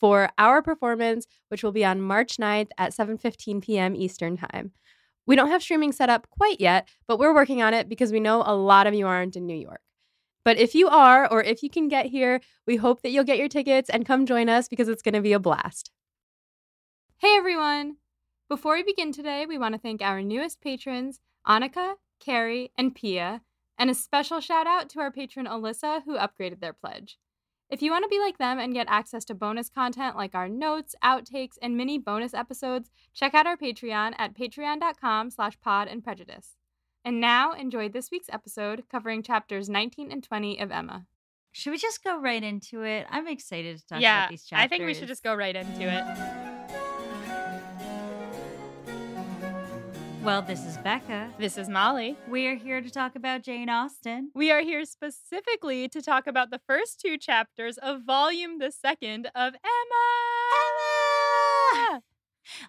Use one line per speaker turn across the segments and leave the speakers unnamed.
for our performance, which will be on March 9th at 7:15 p.m. Eastern Time. We don't have streaming set up quite yet, but we're working on it because we know a lot of you aren't in New York. But if you are, or if you can get here, we hope that you'll get your tickets and come join us because it's going to be a blast. Hey everyone! Before we begin today, we want to thank our newest patrons, Annika, Carrie, and Pia, and a special shout out to our patron Alyssa, who upgraded their pledge. If you want to be like them and get access to bonus content like our notes, outtakes, and mini bonus episodes, check out our Patreon at patreon.com slash pod and prejudice. And now enjoy this week's episode covering chapters 19 and 20 of Emma.
Should we just go right into it? I'm excited to talk
yeah,
about these chapters.
I think we should just go right into it.
Well, this is Becca.
This is Molly.
We are here to talk about Jane Austen.
We are here specifically to talk about the first two chapters of volume the second of Emma.
Emma!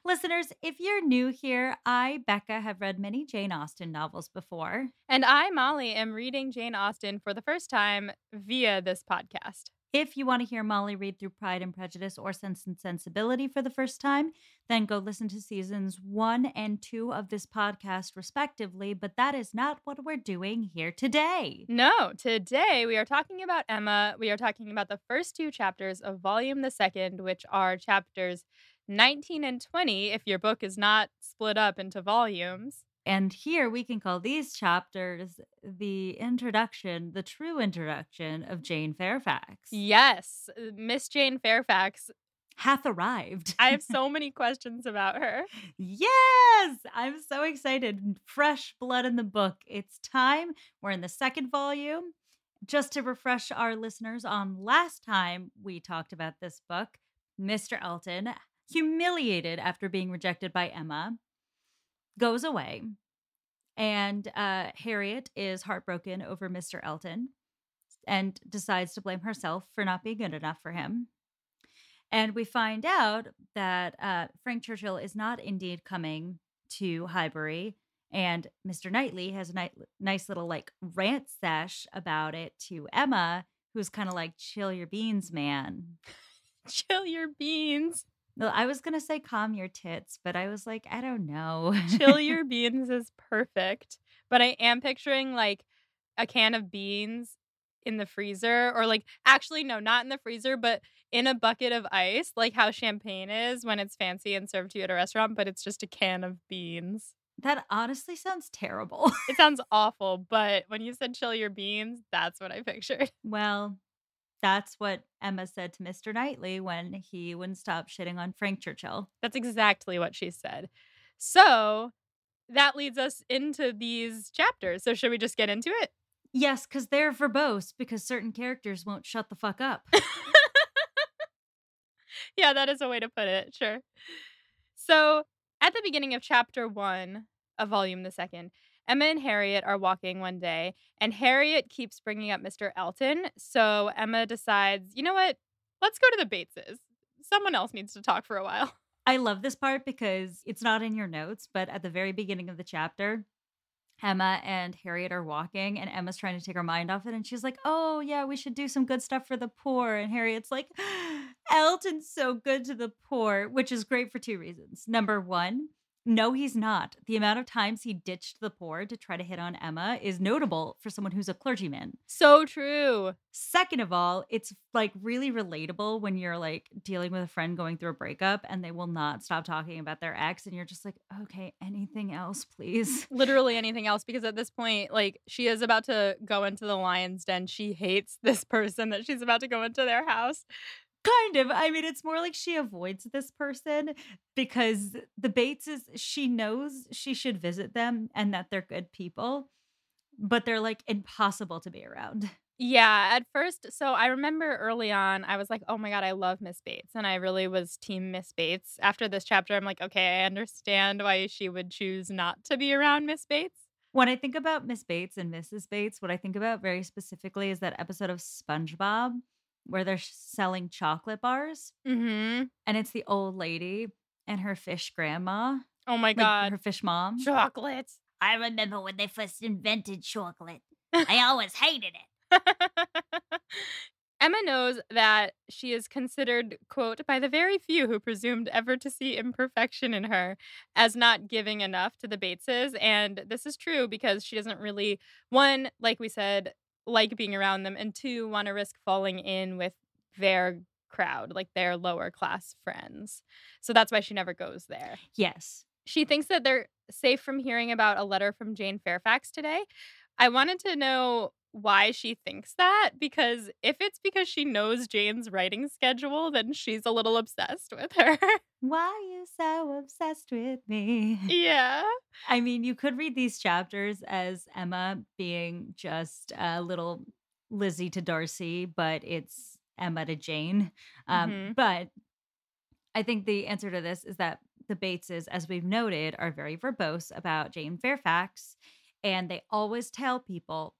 Listeners, if you're new here, I, Becca, have read many Jane Austen novels before.
And I, Molly, am reading Jane Austen for the first time via this podcast.
If you want to hear Molly read through Pride and Prejudice or Sense and Sensibility for the first time, then go listen to seasons one and two of this podcast, respectively. But that is not what we're doing here today.
No, today we are talking about Emma. We are talking about the first two chapters of Volume the Second, which are chapters 19 and 20, if your book is not split up into volumes.
And here we can call these chapters the introduction, the true introduction of Jane Fairfax.
Yes, uh, Miss Jane Fairfax
hath arrived.
I have so many questions about her.
Yes, I'm so excited. Fresh blood in the book. It's time. We're in the second volume. Just to refresh our listeners on last time we talked about this book, Mr. Elton, humiliated after being rejected by Emma, goes away. And uh, Harriet is heartbroken over Mr. Elton and decides to blame herself for not being good enough for him. And we find out that uh, Frank Churchill is not indeed coming to Highbury. And Mr. Knightley has a ni- nice little like rant sesh about it to Emma, who's kind of like, chill your beans, man.
chill your beans.
No, I was gonna say calm your tits, but I was like, I don't know.
Chill your beans is perfect. But I am picturing like a can of beans in the freezer, or like actually, no, not in the freezer, but in a bucket of ice, like how champagne is when it's fancy and served to you at a restaurant, but it's just a can of beans.
That honestly sounds terrible.
it sounds awful, but when you said chill your beans, that's what I pictured.
Well, that's what Emma said to Mr. Knightley when he wouldn't stop shitting on Frank Churchill.
That's exactly what she said. So that leads us into these chapters. So should we just get into it?
Yes, because they're verbose because certain characters won't shut the fuck up.
yeah, that is a way to put it. Sure. So at the beginning of chapter one of volume the second, Emma and Harriet are walking one day, and Harriet keeps bringing up Mr. Elton. So Emma decides, you know what? Let's go to the Bateses. Someone else needs to talk for a while.
I love this part because it's not in your notes, but at the very beginning of the chapter, Emma and Harriet are walking, and Emma's trying to take her mind off it. And she's like, Oh, yeah, we should do some good stuff for the poor. And Harriet's like, Elton's so good to the poor, which is great for two reasons. Number one, no, he's not. The amount of times he ditched the poor to try to hit on Emma is notable for someone who's a clergyman.
So true.
Second of all, it's like really relatable when you're like dealing with a friend going through a breakup and they will not stop talking about their ex and you're just like, "Okay, anything else, please?"
Literally anything else because at this point, like she is about to go into the lion's den. She hates this person that she's about to go into their house.
Kind of. I mean, it's more like she avoids this person because the Bateses she knows she should visit them and that they're good people, but they're like impossible to be around.
Yeah, at first, so I remember early on, I was like, "Oh my god, I love Miss Bates," and I really was team Miss Bates. After this chapter, I'm like, "Okay, I understand why she would choose not to be around Miss Bates."
When I think about Miss Bates and Mrs. Bates, what I think about very specifically is that episode of SpongeBob where they're selling chocolate bars,
Mhm.
and it's the old lady and her fish grandma,
Oh my
like
god.
her fish mom.
Chocolate.
I remember when they first invented chocolate. I always hated it.
Emma knows that she is considered, quote, by the very few who presumed ever to see imperfection in her as not giving enough to the Bateses. And this is true because she doesn't really, one, like we said, like being around them, and two, want to risk falling in with their crowd, like their lower class friends. So that's why she never goes there.
Yes.
She thinks that they're safe from hearing about a letter from Jane Fairfax today. I wanted to know why she thinks that because if it's because she knows Jane's writing schedule, then she's a little obsessed with her.
Why are you so obsessed with me?
yeah.
I mean, you could read these chapters as Emma being just a little Lizzie to Darcy, but it's Emma to Jane. Um,
Mhm.
But I think the answer to this is that the Bateses, as we've noted, are very verbose about Jane Fairfax, and they always tell people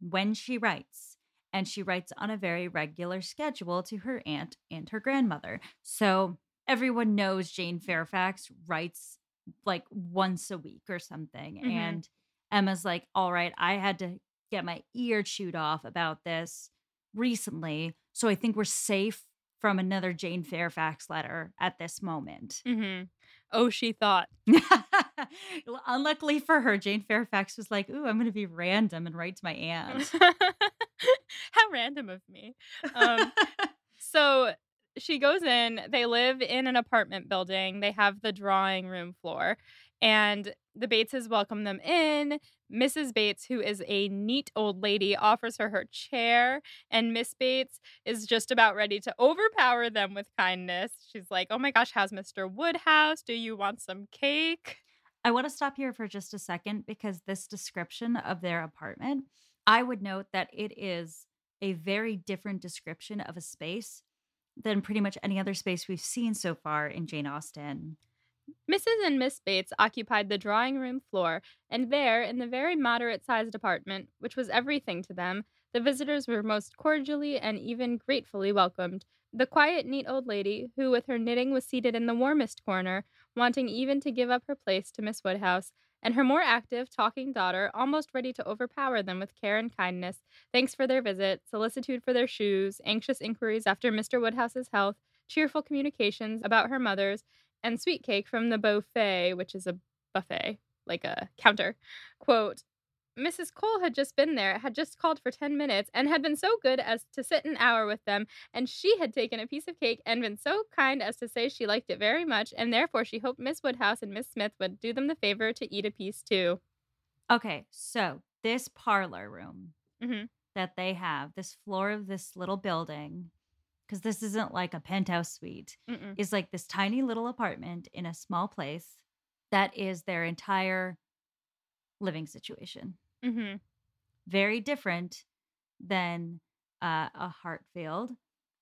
when she writes. And she writes on a very regular schedule to her aunt and her grandmother. So everyone knows Jane Fairfax writes like once a week or something.
Mhm.
And Emma's like, all right, I had to get my ear chewed off about this recently. So I think we're safe from another Jane Fairfax letter at this moment.
hmm Oh, she thought.
Unluckily for her, Jane Fairfax was like, ooh, I'm going to be random and write to my aunt.
How random of me. Um, so she goes in, they live in an apartment building. They have the drawing room floor, and the Bateses welcome them in. Mrs. Bates, who is a neat old lady, offers her her chair, and Miss Bates is just about ready to overpower them with kindness. She's like, Oh my gosh, how's Mr. Woodhouse? Do you want some cake?
I want to stop here for just a second because this description of their apartment, I would note that it is a very different description of a space than pretty much any other space we've seen so far in Jane Austen.
Mrs. and Miss Bates occupied the drawing room floor, and there, in the very moderate sized apartment, which was everything to them, the visitors were most cordially and even gratefully welcomed. The quiet, neat old lady, who with her knitting was seated in the warmest corner, wanting even to give up her place to Miss Woodhouse, and her more active, talking daughter, almost ready to overpower them with care and kindness, thanks for their visit, solicitude for their shoes, anxious inquiries after Mr. Woodhouse's health, cheerful communications about her mother's, and sweet cake from the buffet, which is a buffet, like a counter. Quote, Mrs. Cole had just been there, had just called for 10 minutes, and had been so good as to sit an hour with them. And she had taken a piece of cake and been so kind as to say she liked it very much, and therefore she hoped Miss Woodhouse and Miss Smith would do them the favor to eat a piece too.
Okay, so this parlor room
Mhm.
that they have, this floor of this little building, because this isn't like a penthouse suite,
Mm-mm.
is like this tiny little apartment in a small place that is their entire living situation.
Mm-hmm.
Very different than uh, a Hartfield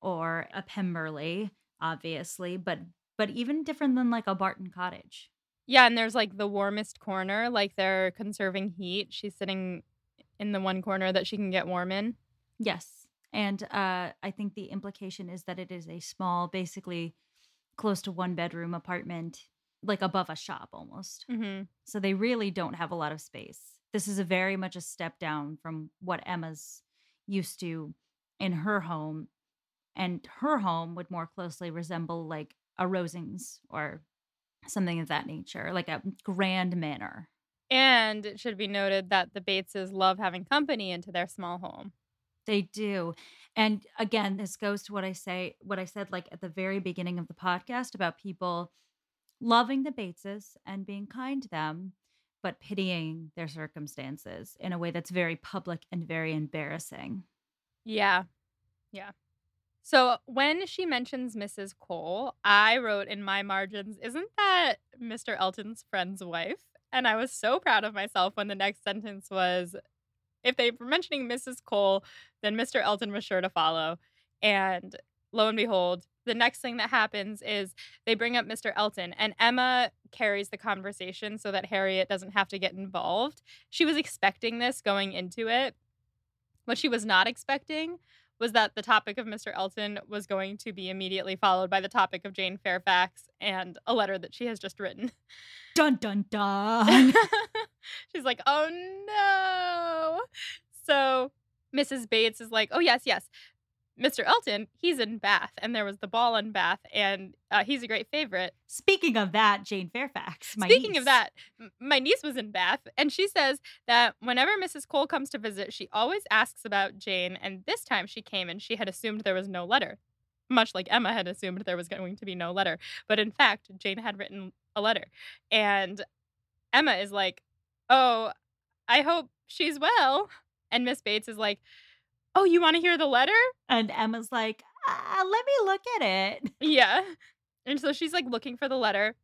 or a Pemberley, obviously, but but even different than like a Barton Cottage.
Yeah, and there's like the warmest corner, like they're conserving heat. She's sitting in the one corner that she can get warm in.
Yes. And uh, I think the implication is that it is a small, basically close to one bedroom apartment, like above a shop almost.
Mm-hmm.
So they really don't have a lot of space. This is a very much a step down from what Emma's used to in her home. And her home would more closely resemble like a Rosings or something of that nature, like a grand manor.
And it should be noted that the Bateses love having company into their small home.
They do. And again, this goes to what I say, what I said like at the very beginning of the podcast about people loving the Bateses and being kind to them, but pitying their circumstances in a way that's very public and very embarrassing.
Yeah. Yeah. So when she mentions Mrs. Cole, I wrote in my margins, isn't that Mr. Elton's friend's wife? And I was so proud of myself when the next sentence was, if they were mentioning Mrs. Cole, then Mr. Elton was sure to follow. And lo and behold, the next thing that happens is they bring up Mr. Elton, and Emma carries the conversation so that Harriet doesn't have to get involved. She was expecting this going into it. What she was not expecting was that the topic of Mr. Elton was going to be immediately followed by the topic of Jane Fairfax and a letter that she has just written.
Dun dun dun.
She's like, oh no. So Mrs. Bates is like, oh, yes, yes. Mr. Elton, he's in Bath, and there was the ball in Bath, and uh, he's a great favorite.
Speaking of that, Jane Fairfax. My
Speaking
niece.
of that, m- my niece was in Bath, and she says that whenever Mrs. Cole comes to visit, she always asks about Jane, and this time she came and she had assumed there was no letter, much like Emma had assumed there was going to be no letter. But in fact, Jane had written a letter, and Emma is like, "Oh, I hope she's well," and Miss Bates is like, "Oh, you want to hear the letter?"
And Emma's like, ah, let me look at it.
Yeah. And so she's like looking for the letter.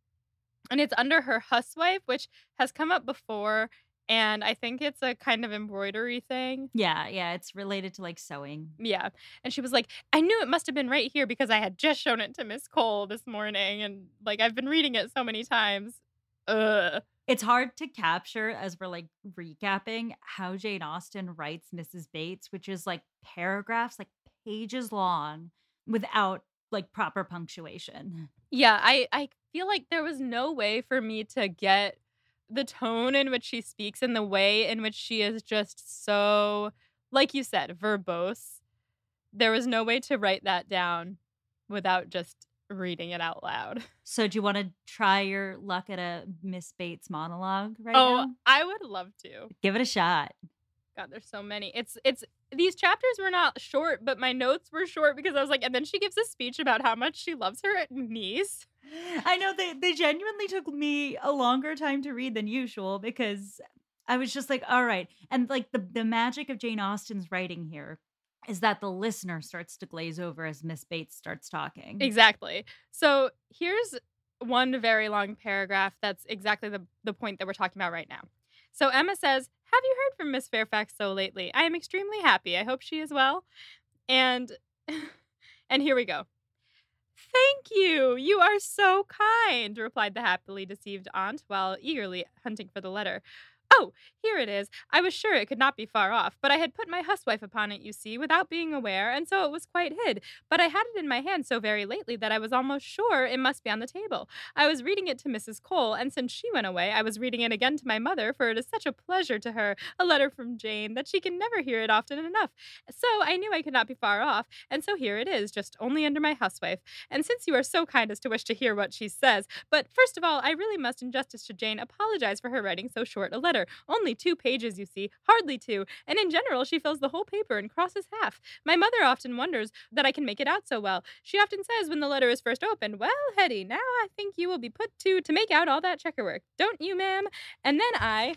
And it's under her housewife, which has come up before. And I think it's a kind of embroidery thing.
Yeah, yeah, it's related to like sewing.
Yeah. And she was like, I knew it must have been right here because I had just shown it to Miss Cole this morning. And like I've been reading it so many times. Ugh.
It's hard to capture as we're like recapping how Jane Austen writes Mrs. Bates, which is like paragraphs, like pages long without like proper punctuation.
Yeah, I, I feel like there was no way for me to get the tone in which she speaks and the way in which she is just so, like you said, verbose. There was no way to write that down without just reading it out loud.
So, do you want to try your luck at a Miss Bates monologue right
oh,
now?
Oh, I would love to.
Give it a shot.
God, there's so many. It's it's these chapters were not short, but my notes were short because I was like, and then she gives a speech about how much she loves her niece.
I know they they genuinely took me a longer time to read than usual because I was just like, all right. And like the the magic of Jane Austen's writing here is that the listener starts to glaze over as Miss Bates starts talking.
Exactly. So here's one very long paragraph that's exactly the, the point that we're talking about right now. So Emma says, Have you heard from Miss Fairfax so lately? I am extremely happy. I hope she is well. And and here we go. Thank you. You are so kind, replied the happily deceived aunt while eagerly hunting for the letter. Oh, here it is. I was sure it could not be far off, but I had put my housewife upon it, you see, without being aware, and so it was quite hid. But I had it in my hand so very lately that I was almost sure it must be on the table. I was reading it to Mrs. Cole, and since she went away, I was reading it again to my mother, for it is such a pleasure to her, a letter from Jane, that she can never hear it often enough. So I knew I could not be far off, and so here it is, just only under my housewife. And since you are so kind as to wish to hear what she says, but first of all, I really must, in justice to Jane, apologize for her writing so short a letter. Only two pages, you see, hardly two, and in general, she fills the whole paper and crosses half. My mother often wonders that I can make it out so well. She often says when the letter is first opened, Well, Hetty, now I think you will be put to to make out all that checker work, don't you, ma'am? And then I.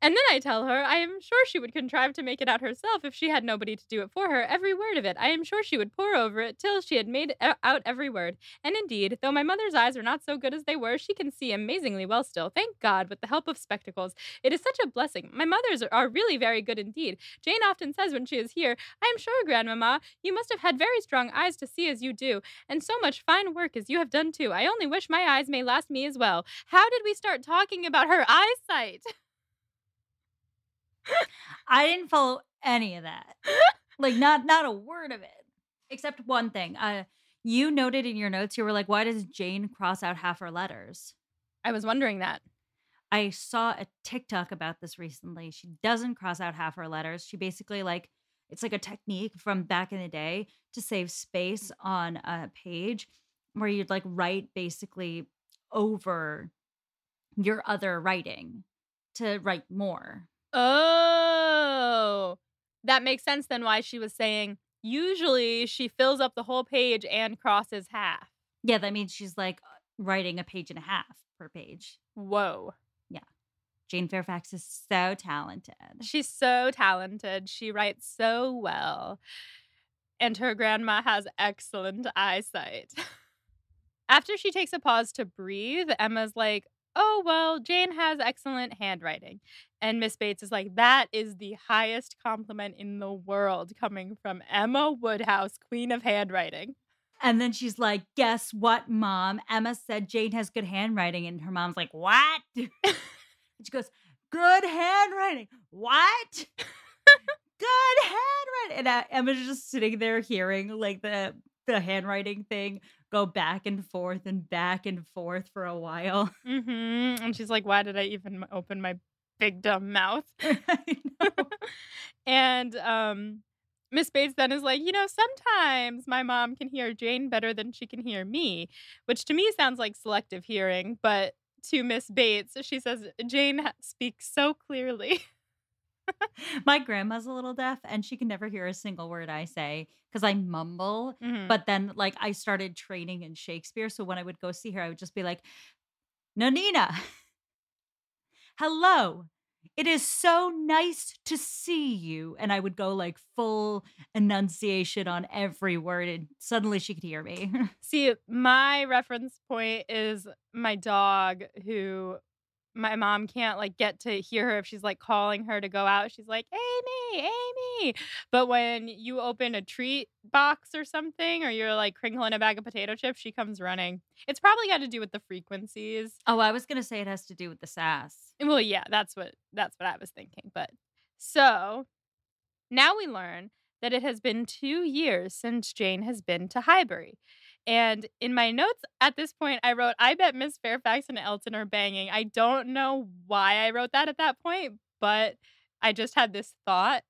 And then I tell her I am sure she would contrive to make it out herself if she had nobody to do it for her, every word of it. I am sure she would pore over it till she had made out every word. And indeed, though my mother's eyes are not so good as they were, she can see amazingly well still, thank God, with the help of spectacles. It is such a blessing. My mother's are- are really very good indeed. Jane often says when she is here, I am sure, Grandmamma, you must have had very strong eyes to see as you do, and so much fine work as you have done too. I only wish my eyes may last me as well. How did we start talking about her eyesight?
I didn't follow any of that. like not not a word of it. Except one thing. Uh you noted in your notes you were like, why does Jane cross out half her letters?
I was wondering that.
I saw a TikTok about this recently. She doesn't cross out half her letters. She basically like it's like a technique from back in the day to save space on a page where you'd like write basically over your other writing to write more.
Oh, that makes sense then why she was saying usually she fills up the whole page and crosses half.
Yeah, that means she's like writing a page and a half per page.
Whoa. Yeah.
Jane Fairfax is so talented.
She's so talented. She writes so well. And her grandma has excellent eyesight. After she takes a pause to breathe, Emma's like, "Oh, well, Jane has excellent handwriting." And Miss Bates is like, "That is the highest compliment in the world coming from Emma Woodhouse, queen of handwriting."
And then she's like, Guess what, mom? Emma said Jane has good handwriting. And her mom's like, What? and she goes, Good handwriting. What? good handwriting. And uh, Emma's just sitting there hearing like the the handwriting thing go back and forth and back and forth for a while.
Mhm. And she's like, "Why did I even open my big dumb mouth?" And um Miss Bates then is like, you know, sometimes my mom can hear Jane better than she can hear me, which to me sounds like selective hearing, but to Miss Bates, she says Jane speaks so clearly.
My grandma's a little deaf and she can never hear a single word I say because I mumble.
Mhm.
But then, like, I started training in Shakespeare. So when I would go see her, I would just be like, Nanina, hello. It is so nice to see you. And I would go like full enunciation on every word. And suddenly she could hear me.
See, my reference point is my dog who my mom can't like get to hear her if she's like calling her to go out. She's like, Amy, Amy. But when you open a treat box or something, or you're like crinkling a bag of potato chips, she comes running. It's probably got to do with the frequencies.
oh, I was going to say it has to do with the sass.
Well, yeah, that's what that's what I was thinking. But so now we learn that it has been two years since Jane has been to Highbury. And in my notes at this point, I wrote, I bet Miss Fairfax and Elton are banging. I don't know why I wrote that at that point, but I just had this thought.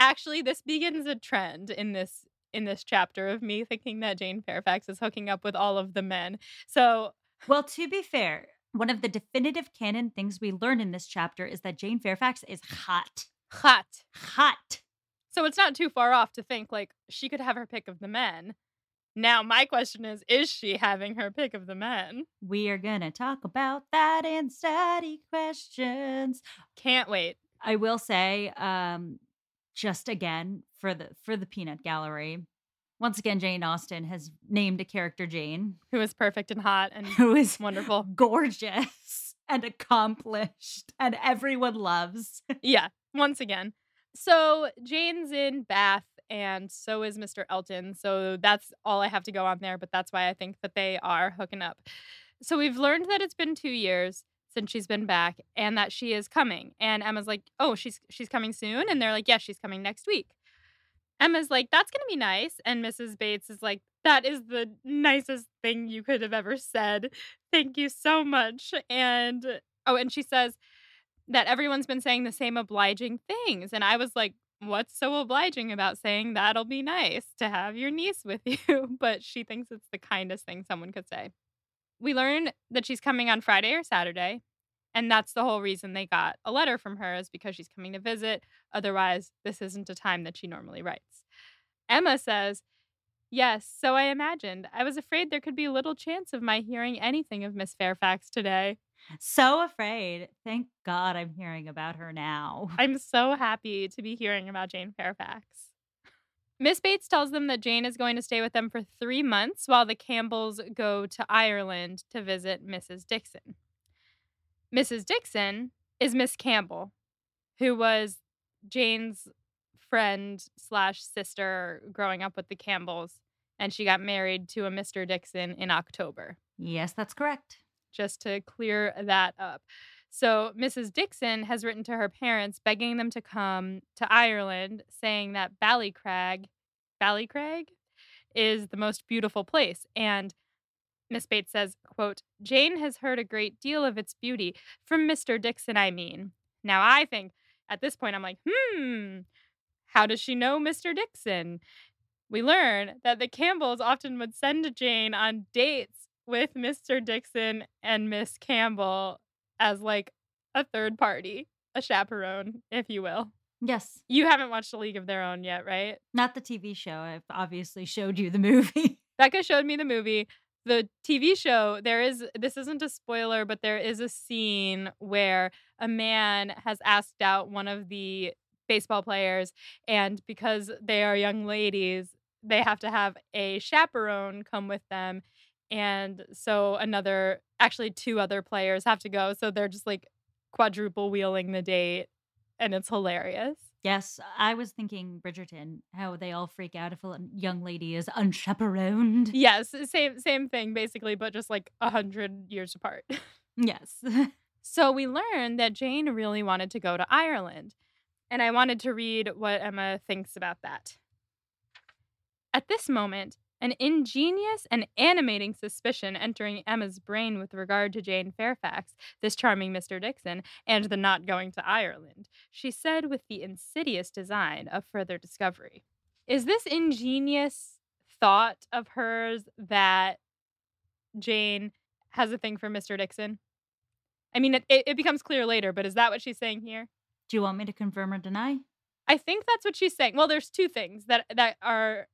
Actually, this begins a trend in this in this chapter of me thinking that Jane Fairfax is hooking up with all of the men. So
Well, to be fair, one of the definitive canon things we learn in this chapter is that Jane Fairfax is hot.
hot.
Hot.
So it's not too far off to think like she could have her pick of the men. Now, my question is is she having her pick of the men?
We are going to talk about that in study questions.
Can't wait.
I will say, um, just again for the for the peanut gallery, once again, Jane Austen has named a character Jane,
Who is perfect and hot and
who is
wonderful.
gorgeous and accomplished, and everyone loves.
Yeah, once again. So Jane's in Bath and so is Mr. Elton. So that's all I have to go on there, but that's why I think that they are hooking up. So we've learned that it's been 2 years since she's been back and that she is coming. And Emma's like, "Oh, she's she's coming soon." And they're like, "Yes, she's coming next week." Emma's like, "That's going to be nice." And Mrs. Bates is like, "That is the nicest thing you could have ever said. Thank you so much." And oh, and she says, that everyone's been saying the same obliging things. And I was like, what's so obliging about saying that'll be nice to have your niece with you? But she thinks it's the kindest thing someone could say. We learn that she's coming on Friday or Saturday. And that's the whole reason they got a letter from her is because she's coming to visit. Otherwise, this isn't a time that she normally writes. Emma says, Yes, so I imagined. I was afraid there could be little chance of my hearing anything of Miss Fairfax today.
So afraid. Thank God I'm hearing about her now.
I'm so happy to be hearing about Jane Fairfax. Miss Bates tells them that Jane is going to stay with them for three months while the Campbells go to Ireland to visit Mrs. Dixon. Mrs. Dixon is Miss Campbell, who was Jane's friend slash sister growing up with the Campbells, and she got married to a Mr. Dixon in October
Yes, that's correct.
Just to clear that up. So, Mrs. Dixon has written to her parents begging them to come to Ireland, saying that Ballycrag, Ballycrag is the most beautiful place. And Miss Bates says, quote, Jane has heard a great deal of its beauty from Mr. Dixon, I mean. Now, I think at this point, I'm like, hmm, how does she know Mr. Dixon? We learn that the Campbells often would send Jane on dates with Mr. Dixon and Miss Campbell as like a third party, a chaperone, if you will.
Yes.
You haven't watched A League of Their Own yet, right?
Not the TV show. I've obviously showed you the movie.
Becca showed me the movie. The TV show, there is, this isn't a spoiler, but there is a scene where a man has asked out one of the baseball players, and because they are young ladies, they have to have a chaperone come with them. And so another, actually, two other players have to go. So they're just like quadruple wheeling the date, and it's hilarious.
Yes, I was thinking Bridgerton, how they all freak out if a young lady is unchaperoned.
Yes, same same thing basically, but just like a hundred years apart.
Yes.
So we learned that Jane really wanted to go to Ireland. And I wanted to read what Emma thinks about that. At this moment, an ingenious and animating suspicion entering Emma's brain with regard to Jane Fairfax, this charming Mr. Dixon, and the not going to Ireland, she said with the insidious design of further discovery. Is this ingenious thought of hers that Jane has a thing for Mr. Dixon? I mean, it, it, it becomes clear later, but is that what she's saying here?
Do you want me to confirm or deny?
I think that's what she's saying. Well, there's two things that that are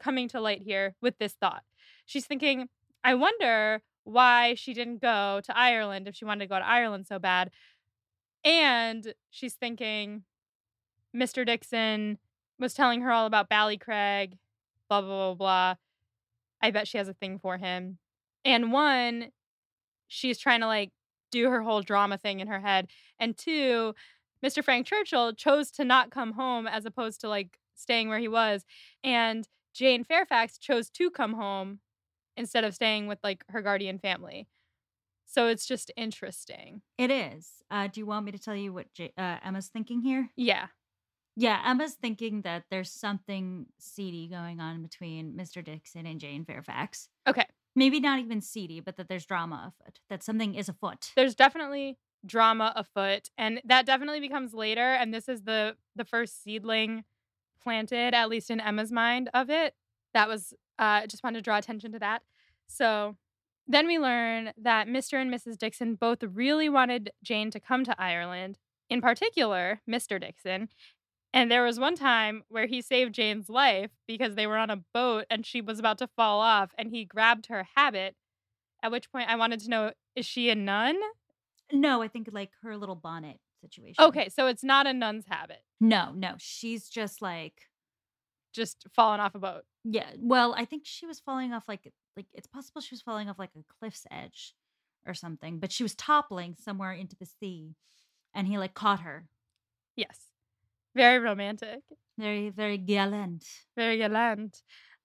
coming to light here with this thought. She's thinking, I wonder why she didn't go to Ireland if she wanted to go to Ireland so bad. And she's thinking Mr. Dixon was telling her all about Ballycraig, blah blah blah blah. I bet she has a thing for him. And one, she's trying to like do her whole drama thing in her head. And two, Mr. Frank Churchill chose to not come home as opposed to like staying where he was. And Jane Fairfax chose to come home instead of staying with like her guardian family. So it's just interesting.
It is. Uh, do you want me to tell you what J- uh, Emma's thinking here?
Yeah.
Yeah, Emma's thinking that there's something seedy going on between Mr. Dixon and Jane Fairfax.
Okay.
Maybe not even seedy, but that there's drama afoot, that something is afoot.
There's definitely drama afoot and that definitely becomes later and this is the the first seedling planted at least in Emma's mind of it. That was uh just wanted to draw attention to that. So then we learn that Mr. and Mrs. Dixon both really wanted Jane to come to Ireland. In particular, Mr. Dixon, and there was one time where he saved Jane's life because they were on a boat and she was about to fall off and he grabbed her habit. At which point I wanted to know is she a nun?
No, I think like her little bonnet situation.
Okay, so it's not a nun's habit,
No, no, she's just like
just falling off a boat.
yeah. Well, I think she was falling off like like it's possible she was falling off like a cliff's edge or something, but she was toppling somewhere into the sea, and he like caught her.
Yes. Very romantic.
Very very gallant.
Very gallant.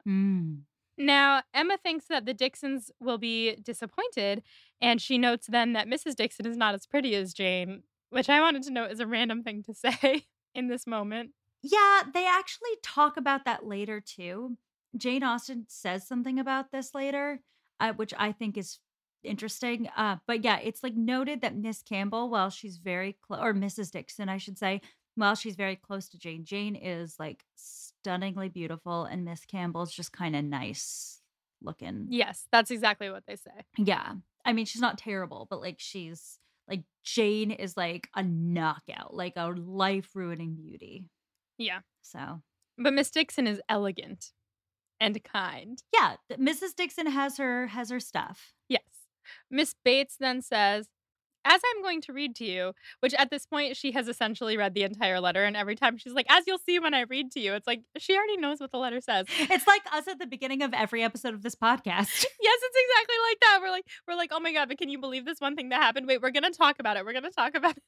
Mm.
Now, Emma thinks that the Dixons will be disappointed, and she notes then that Mrs. Dixon is not as pretty as Jane, which I wanted to note is a random thing to say in this moment.
Yeah, they actually talk about that later too. Jane Austen says something about this later, uh, which I think is interesting. Uh, but yeah, it's like noted that Miss Campbell, while she's very close, or Mrs. Dixon, I should say, while she's very close to Jane, Jane is like stunningly beautiful, and Miss Campbell's just kind of nice looking.
Yes, that's exactly what they say.
Yeah. I mean, she's not terrible, but like she's like Jane is like a knockout, like a life ruining beauty.
Yeah.
So
But Miss Dixon is elegant and kind.
yeah, Mrs. Dixon has her has her stuff.
Yes. Miss Bates then says, as I'm going to read to you, which at this point she has essentially read the entire letter, and every time she's like, as you'll see when I read to you, it's like she already knows what the letter says.
It's like us at the beginning of every episode of this podcast.
yes, it's exactly like that. We're like, we're like, oh my god, but can you believe this one thing that happened? Wait, we're gonna talk about it. We're gonna talk about it.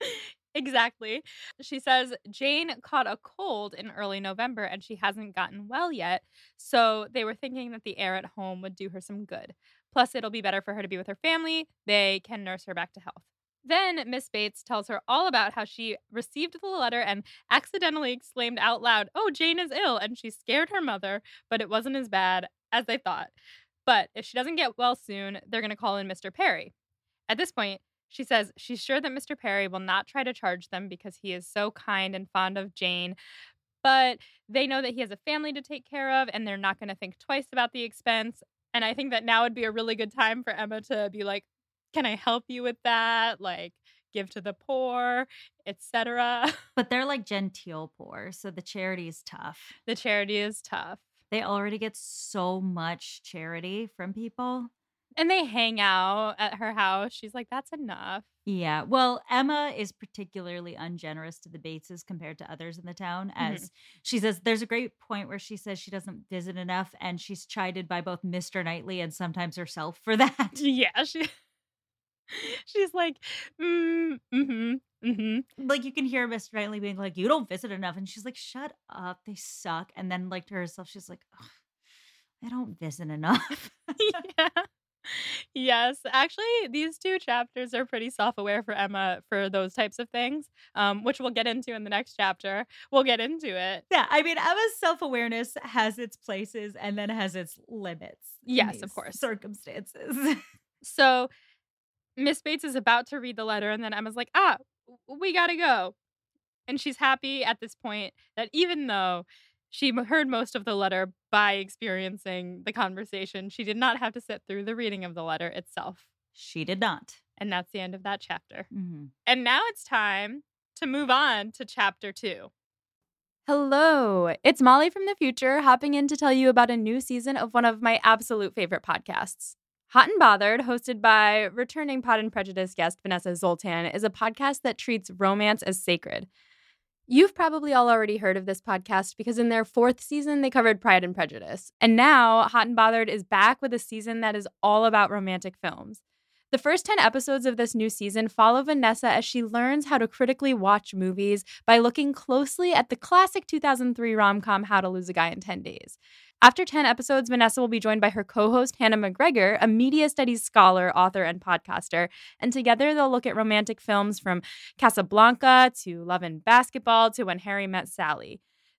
exactly. She says Jane caught a cold in early November and she hasn't gotten well yet. So they were thinking that the air at home would do her some good. Plus, it'll be better for her to be with her family. They can nurse her back to health. Then Miss Bates tells her all about how she received the letter and accidentally exclaimed out loud, Oh, Jane is ill. And she scared her mother, but it wasn't as bad as they thought. But if she doesn't get well soon, they're going to call in Mr. Perry. At this point, she says she's sure that Mr. Perry will not try to charge them because he is so kind and fond of Jane, but they know that he has a family to take care of and they're not going to think twice about the expense. And I think that now would be a really good time for Emma to be like, "Can I help you with that? Like give to the poor, etc."
But they're like genteel poor, so the charity is tough.
the charity is tough.
They already get so much charity from people.
And they hang out at her house. She's like, that's enough.
Yeah. Well, Emma is particularly ungenerous to the Bateses compared to others in the town.
Mhm.
As she says, there's a great point where she says she doesn't visit enough, and she's chided by both Mr. Knightley and sometimes herself for that.
Yeah, she she's like, mm, mm-hmm, mm-hmm.
like you can hear Mr. Knightley being like, "You don't visit enough," and she's like, "Shut up, they suck." And then like to herself, she's like, "I don't visit enough."
yeah. Yes, actually, these two chapters are pretty self-aware for Emma for those types of things, um, which we'll get into in the next chapter. We'll get into it.
yeah, I mean, Emma's self awareness has its places and then has its limits.
Yes, of course.
circumstances.
So Miss Bates is about to read the letter, and then Emma's like, ah, we gotta go. And she's happy at this point that even though she heard most of the letter by experiencing the conversation, she did not have to sit through the reading of the letter itself.
she did not.
And that's the end of that chapter.
Mhm.
And now it's time to move on to chapter two.
Hello, it's Molly from the future hopping in to tell you about a new season of one of my absolute favorite podcasts. Hot and Bothered, hosted by returning Pod and Prejudice guest Vanessa Zoltan, is a podcast that treats romance as sacred. You've probably all already heard of this podcast because in their fourth season, they covered Pride and Prejudice. And now, Hot and Bothered is back with a season that is all about romantic films. The first 10 episodes of this new season follow Vanessa as she learns how to critically watch movies by looking closely at the classic 2003 rom com How to Lose a Guy in 10 Days. After 10 episodes, Vanessa will be joined by her co host, Hannah McGregor, a media studies scholar, author, and podcaster. And together they'll look at romantic films from Casablanca to Love and Basketball to When Harry Met Sally.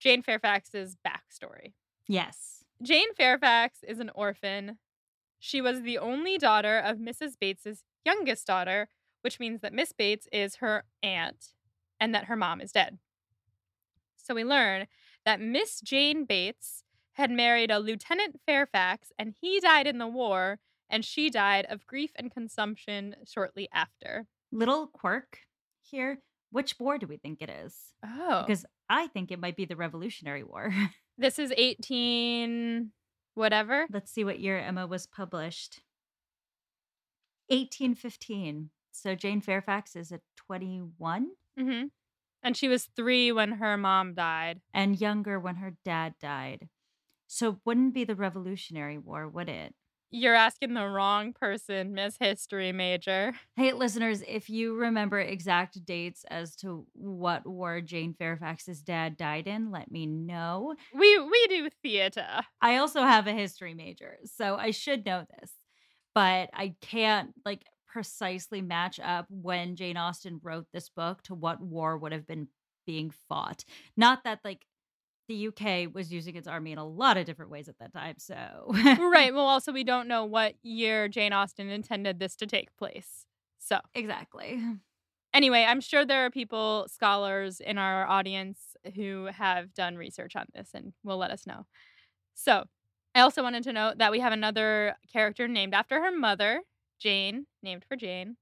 Jane Fairfax's backstory.
Yes.
Jane Fairfax is an orphan. She was the only daughter of Mrs. Bates's youngest daughter, which means that Miss Bates is her aunt and that her mom is dead. So we learn that Miss Jane Bates had married a Lieutenant Fairfax and he died in the war and she died of grief and consumption shortly after.
Little quirk here. Which war do we think it is?
Oh.
Because I think it might be the Revolutionary War.
this is 18 whatever.
Let's see what year Emma was published. 1815. So Jane Fairfax is at 21
hmm And she was three when her mom died.
and younger when her dad died. So it wouldn't be the Revolutionary War, would it?
You're asking the wrong person, Miss History Major.
Hey, listeners, if you remember exact dates as to what war Jane Fairfax's dad died in, let me know.
We we do theater.
I also have a history major, so I should know this, but I can't like precisely match up when Jane Austen wrote this book to what war would have been being fought. Not that like the UK was using its army in a lot of different ways at that time, so
right. Well, also we don't know what year Jane Austen intended this to take place. So
exactly.
anyway, I'm sure there are people, scholars in our audience who have done research on this and will let us know. So I also wanted to note that we have another character named after her mother, Jane, named for Jane.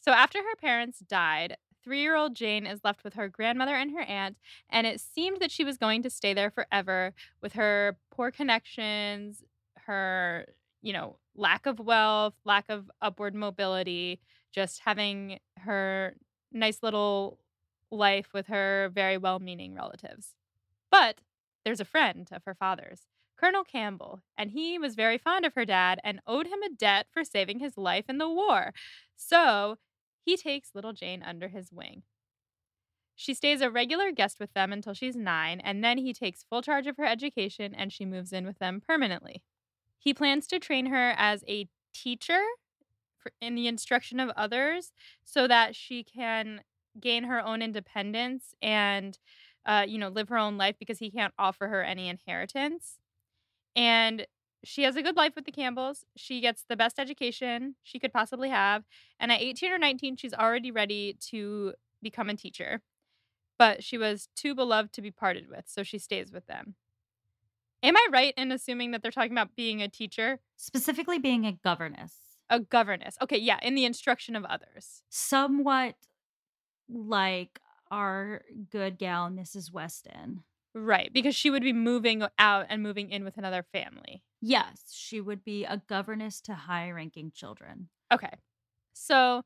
So after her parents died, three year old Jane is left with her grandmother and her aunt, and it seemed that she was going to stay there forever with her poor connections, her you know, lack of wealth, lack of upward mobility, just having her nice little life with her very well meaning relatives. But there's a friend of her father's, Colonel Campbell, and he was very fond of her dad and owed him a debt for saving his life in the war. So he takes little Jane under his wing. She stays a regular guest with them until she's nine, and then he takes full charge of her education and she moves in with them permanently. He plans to train her as a teacher in the instruction of others so that she can gain her own independence and uh, you know live her own life because he can't offer her any inheritance and she has a good life with the campbells she gets the best education she could possibly have and at 18 or 19 she's already ready to become a teacher but she was too beloved to be parted with so she stays with them am i right in assuming that they're talking about being a teacher
Specifically, being a governess.
a governess okay yeah in the instruction of others
Somewhat like our good gal, Mrs. Weston.
Right, because she would be moving out and moving in with another family.
Yes, she would be a governess to high ranking children.
Okay. So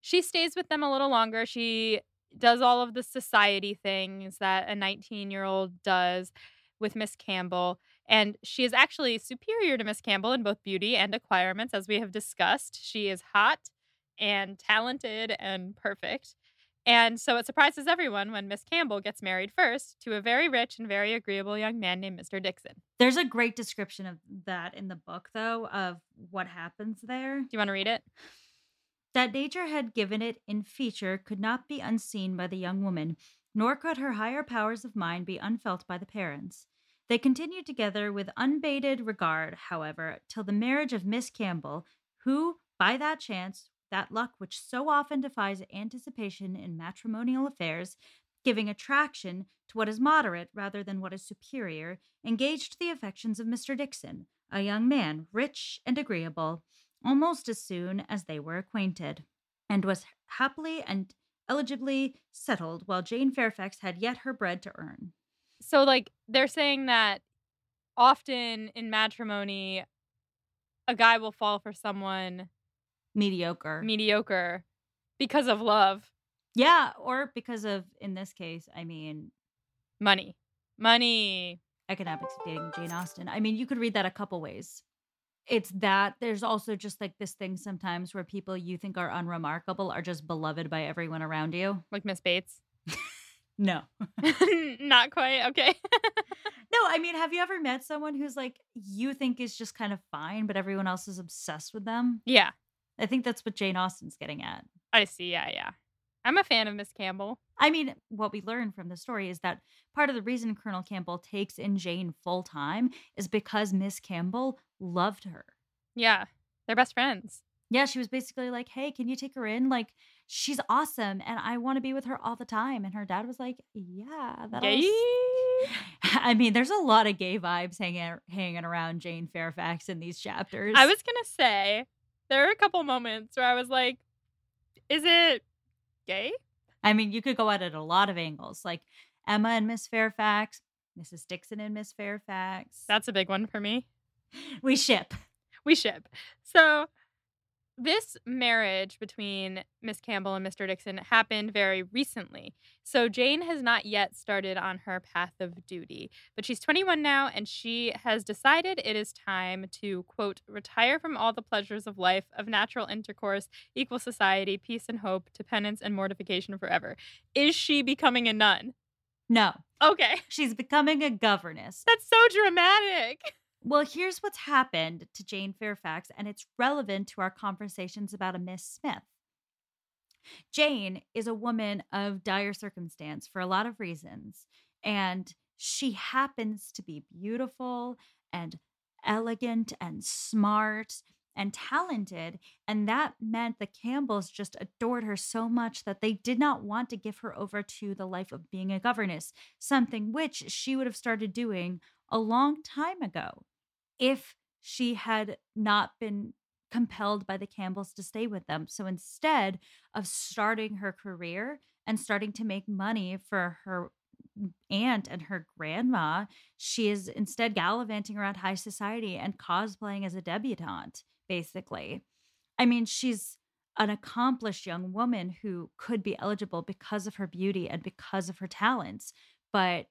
she stays with them a little longer. She does all of the society things that a 19 year old does with Miss Campbell. And she is actually superior to Miss Campbell in both beauty and acquirements, as we have discussed. She is hot and talented and perfect. And so it surprises everyone when Miss Campbell gets married first to a very rich and very agreeable young man named Mr. Dixon.
There's a great description of that in the book, though, of what happens there.
Do you want to read it?
That nature had given it in feature could not be unseen by the young woman, nor could her higher powers of mind be unfelt by the parents. They continued together with unbated regard, however, till the marriage of Miss Campbell, who, by that chance, that luck which so often defies anticipation in matrimonial affairs, giving attraction to what is moderate rather than what is superior, engaged the affections of Mr. Dixon, a young man, rich and agreeable, almost as soon as they were acquainted, and was happily and eligibly settled while Jane Fairfax had yet her bread to earn.
So, like, they're saying that often in matrimony, a guy will fall for someone
Mediocre.
mediocre because of love,
yeah, or because of, in this case, I mean,
money. Money.
economics of dating Jane Austen. I mean, you could read that a couple ways. It's that there's also just like this thing sometimes where people you think are unremarkable are just beloved by everyone around you.
Like Miss Bates.
No.
Not quite. Okay.
No, I mean, have you ever met someone who's like you think is just kind of fine, but everyone else is obsessed with them?
yeah,
I think that's what Jane Austen's getting at.
I see. Yeah, yeah. I'm a fan of Miss Campbell.
I mean, what we learn from the story is that part of the reason Colonel Campbell takes in Jane full time is because Miss Campbell loved her.
Yeah, they're best friends.
Yeah, she was basically like, "Hey, can you take her in? Like, she's awesome, and I want to be with her all the time." And her dad was like, "Yeah, that'll." s-"
Yay.
I mean, there's a lot of gay vibes hanging hanging around Jane Fairfax in these chapters.
I was gonna say there are a couple moments where I was like, "Is it gay?"
I mean, you could go at it a lot of angles, like Emma and Miss Fairfax, Mrs. Dixon and Miss Fairfax.
That's a big one for me.
we ship.
We ship. So this marriage between Miss Campbell and Mr. Dixon happened very recently. So Jane has not yet started on her path of duty, but she's 21 now and she has decided it is time to, quote, retire from all the pleasures of life, of natural intercourse, equal society, peace and hope, to penance and mortification forever. Is she becoming a nun?
No,
Okay.
she's becoming a governess.
That's so dramatic.
Well, here's what's happened to Jane Fairfax, and it's relevant to our conversations about a Miss Smith. Jane is a woman of dire circumstance for a lot of reasons, and she happens to be beautiful and elegant and smart and talented. And that meant the Campbells just adored her so much that they did not want to give her over to the life of being a governess, something which she would have started doing a long time ago if she had not been compelled by the Campbells to stay with them. So instead of starting her career and starting to make money for her aunt and her grandma, she is instead gallivanting around high society and cosplaying as a debutante, basically. I mean, she's an accomplished young woman who could be eligible because of her beauty and because of her talents, but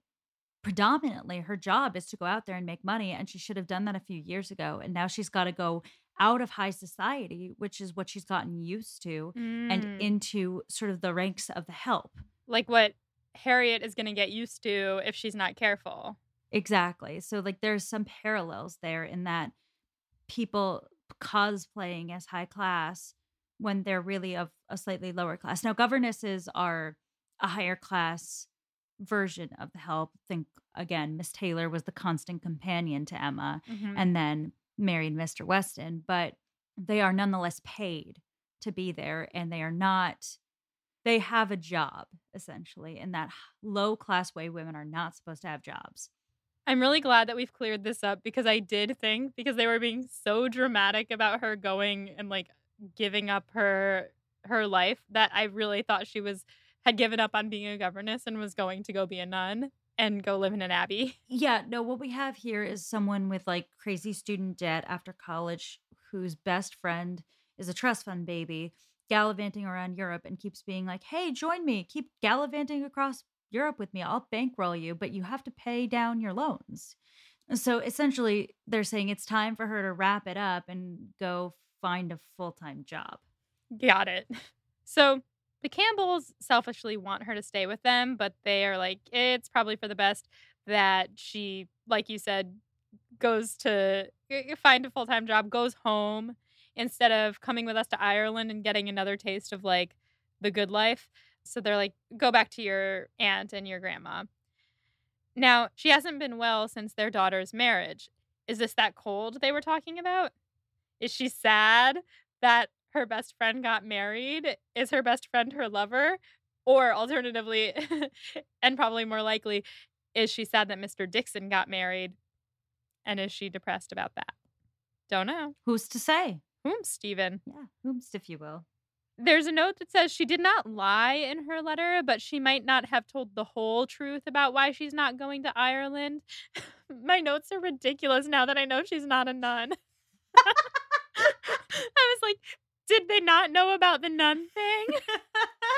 predominantly her job is to go out there and make money and she should have done that a few years ago and now she's got to go out of high society which is what she's gotten used to and
Mm.
into sort of the ranks of the help
like what Harriet is going to get used to if she's not careful.
exactly so like there's some parallels there in that people cosplaying as high class when they're really of a slightly lower class now governesses are a higher class version of the help think again miss taylor was the constant companion to emma
Mhm.
and then married Mr. Weston, but they are nonetheless paid to be there and they are not they have a job essentially in that low class way women are not supposed to have jobs.
I'm really glad that we've cleared this up because I did think because they were being so dramatic about her going and like giving up her her life that I really thought she was had given up on being a governess and was going to go be a nun and go live in an abbey.
Yeah, no, what we have here is someone with like crazy student debt after college whose best friend is a trust fund baby gallivanting around Europe and keeps being like, "Hey, join me. Keep gallivanting across Europe with me. I'll bankroll you, but you have to pay down your loans." So essentially, they're saying it's time for her to wrap it up and go find a full-time job.
Got it. So the Campbells selfishly want her to stay with them, but they are like, it's probably for the best that she, like you said, goes to find a full time job, goes home instead of coming with us to Ireland and getting another taste of like the good life. So they're like, go back to your aunt and your grandma. Now, she hasn't been well since their daughter's marriage. Is this that cold they were talking about? Is she sad that her best friend got married? Is her best friend her lover? Or alternatively, and probably more likely, is she sad that Mr. Dixon got married? And is she depressed about that? Don't know.
Who's to say?
Whom, Stephen?
Yeah, whomst if you will.
There's a note that says she did not lie in her letter, but she might not have told the whole truth about why she's not going to Ireland. My notes are ridiculous now that I know she's not a nun. I was like, did they not know about the nun thing?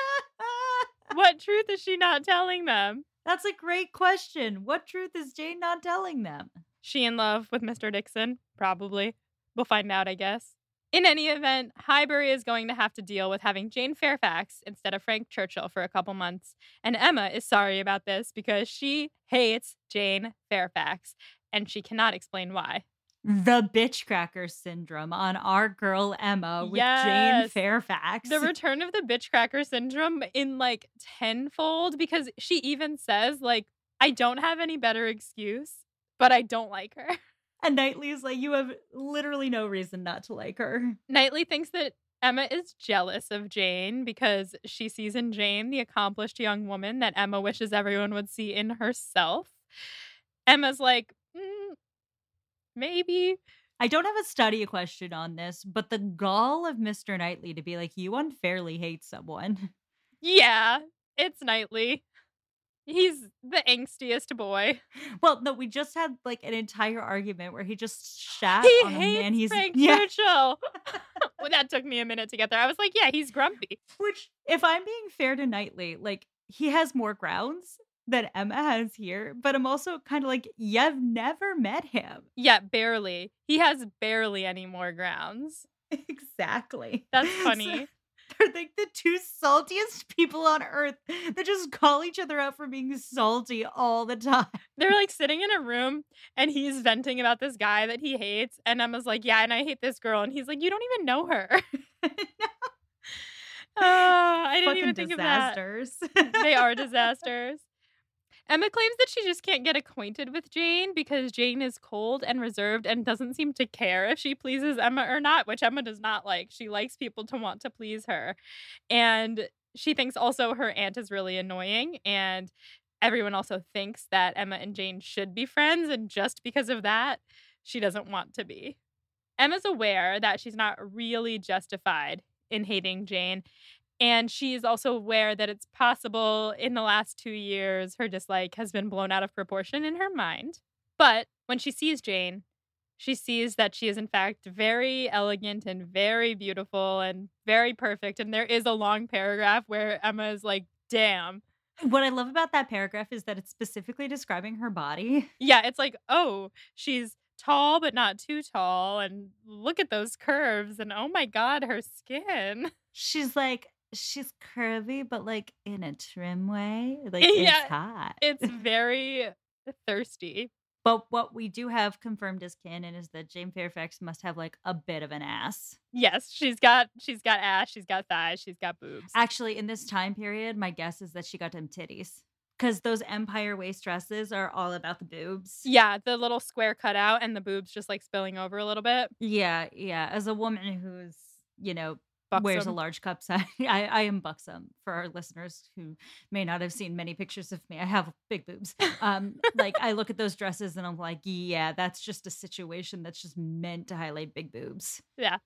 what truth is she not telling them?
That's a great question. What truth is Jane not telling them?
She in love with Mr. Dixon? Probably. We'll find out, I guess. In any event, Highbury is going to have to deal with having Jane Fairfax instead of Frank Churchill for a couple months. And Emma is sorry about this because she hates Jane Fairfax and she cannot explain why.
The bitch cracker syndrome on our girl Emma with Jane Fairfax.
The return of the bitch cracker syndrome in like tenfold because she even says, like, I don't have any better excuse, but I don't like her.
and Knightley is like, you have literally no reason not to like her.
Knightley thinks that Emma is jealous of Jane because she sees in Jane the accomplished young woman that Emma wishes everyone would see in herself. Emma's like, "Mm, maybe.
I don't have a study question on this, but the gall of Mr. Knightley to be like, you unfairly hate someone.
Yeah, it's Knightley. He's the angstiest boy.
Well, no, we just had like an entire argument where he just shat
he
on a
hates
man he's
Frank
yeah.
Churchill. well, that took me a minute to get there. I was like, yeah, he's grumpy.
Which, if I'm being fair to Knightley, like he has more grounds than Emma has here, but I'm also kind of like, you've never met him.
Yeah, barely. He has barely any more grounds.
exactly.
That's
So,
funny.
they're like the two saltiest people on earth that just call each other out for being salty all the time.
They're like sitting in a room and he's venting about this guy that he hates. And Emma's like, Yeah, and I hate this girl. And he's like, You don't even know her. Oh, I didn't
Fucking
even think of that.
disasters.
They are disasters. Emma claims that she just can't get acquainted with Jane because Jane is cold and reserved and doesn't seem to care if she pleases Emma or not, which Emma does not like. She likes people to want to please her. And she thinks also her aunt is really annoying. And everyone also thinks that Emma and Jane should be friends. And just because of that, she doesn't want to be. Emma's aware that she's not really justified in hating Jane. And she is also aware that it's possible in the last two years her dislike has been blown out of proportion in her mind. But when she sees Jane, she sees that she is, in fact, very elegant and very beautiful and very perfect. And there is a long paragraph where Emma is like, damn.
What I love about that paragraph is that it's specifically describing her body.
Yeah, it's like, oh, she's tall, but not too tall. And look at those curves. And oh my God, her skin.
She's like, she's curvy, but like in a trim way. Like
Yeah,
it's hot.
It's very thirsty.
but what we do have confirmed as canon is that Jane Fairfax must have like a bit of an ass.
Yes, she's got she's got ass, she's got thighs, she's got boobs.
Actually, in this time period, my guess is that she got them titties. Because those empire waist dresses are all about the boobs.
Yeah, the little square cutout and the boobs just like spilling over a little bit.
Yeah, yeah. As a woman who's, you know, wears a large cup size, I, I am buxom for our listeners who may not have seen many pictures of me. I have big boobs. Um, like I look at those dresses and I'm like, yeah, that's just a situation that's just meant to highlight big boobs.
Yeah,